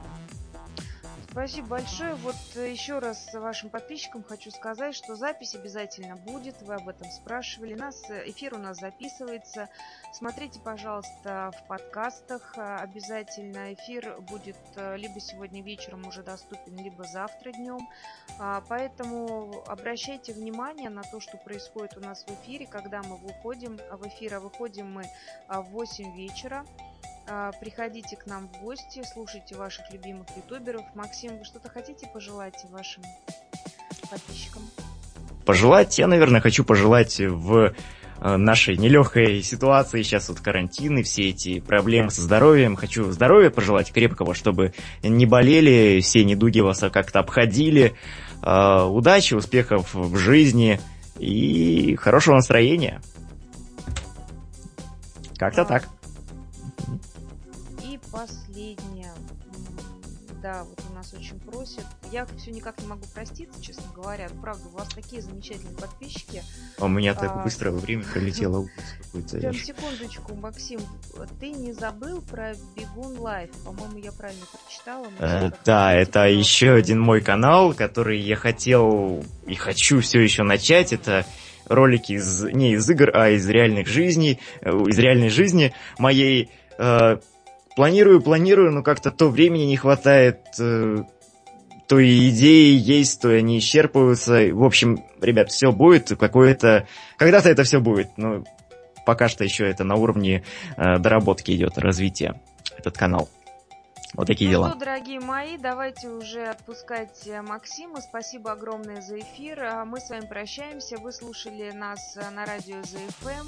S2: Спасибо большое. Вот э, еще раз вашим подписчикам хочу сказать, что запись обязательно будет. Вы об этом спрашивали. Нас, э, эфир у нас записывается. Смотрите, пожалуйста, в подкастах. Э, обязательно эфир будет либо сегодня вечером уже доступен, либо завтра днем. А, поэтому обращайте внимание на то, что происходит у нас в эфире, когда мы выходим в эфир. А выходим мы в 8 вечера. А, приходите к нам в гости, слушайте ваших любимых ютуберов. Максим, вы что-то хотите пожелать вашим подписчикам?
S3: Пожелать? Я, наверное, хочу пожелать в э, нашей нелегкой ситуации, сейчас вот карантин и все эти проблемы со здоровьем. Хочу здоровья пожелать крепкого, чтобы не болели, все недуги вас как-то обходили. Э, удачи, успехов в жизни и хорошего настроения. Как-то так.
S2: Последнее. Да, вот у нас очень просят. Я все никак не могу проститься, честно говоря. Правда, у вас такие замечательные подписчики.
S3: А у меня так а... быстрое время пролетело.
S2: Прям секундочку, Максим. Ты не забыл про Begun Life? По-моему, я правильно прочитала.
S3: Э, да, это еще один мой канал, который я хотел и хочу все еще начать. Это ролики из, не из игр, а из реальных жизней, э, из реальной жизни моей. Э, планирую, планирую, но как-то то времени не хватает, э, то и идеи есть, то и они исчерпываются. В общем, ребят, все будет какое-то... Когда-то это все будет, но пока что еще это на уровне э, доработки идет, развития, этот канал. Вот такие ну дела.
S2: Что, дорогие мои, давайте уже отпускать э, Максима. Спасибо огромное за эфир. А мы с вами прощаемся. Вы слушали нас на радио ZFM.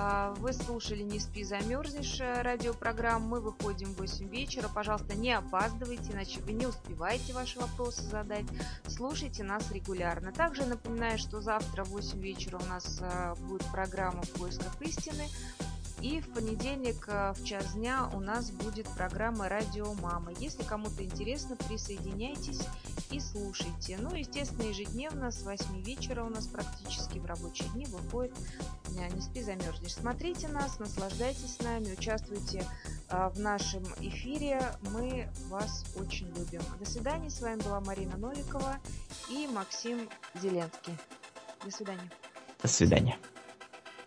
S2: А, вы слушали «Не спи, замерзнешь» радиопрограмму. Мы выходим в 8 вечера. Пожалуйста, не опаздывайте, иначе вы не успеваете ваши вопросы задать. Слушайте нас регулярно. Также напоминаю, что завтра в 8 вечера у нас будет программа «В поисках истины». И в понедельник э, в час дня у нас будет программа «Радио Мама». Если кому-то интересно, присоединяйтесь и слушайте. Ну, естественно, ежедневно с 8 вечера у нас практически в рабочие дни выходит э, «Не спи, замерзнешь». Смотрите нас, наслаждайтесь нами, участвуйте э, в нашем эфире. Мы вас очень любим. До свидания. С вами была Марина Новикова и Максим Зеленский. До свидания.
S3: До свидания.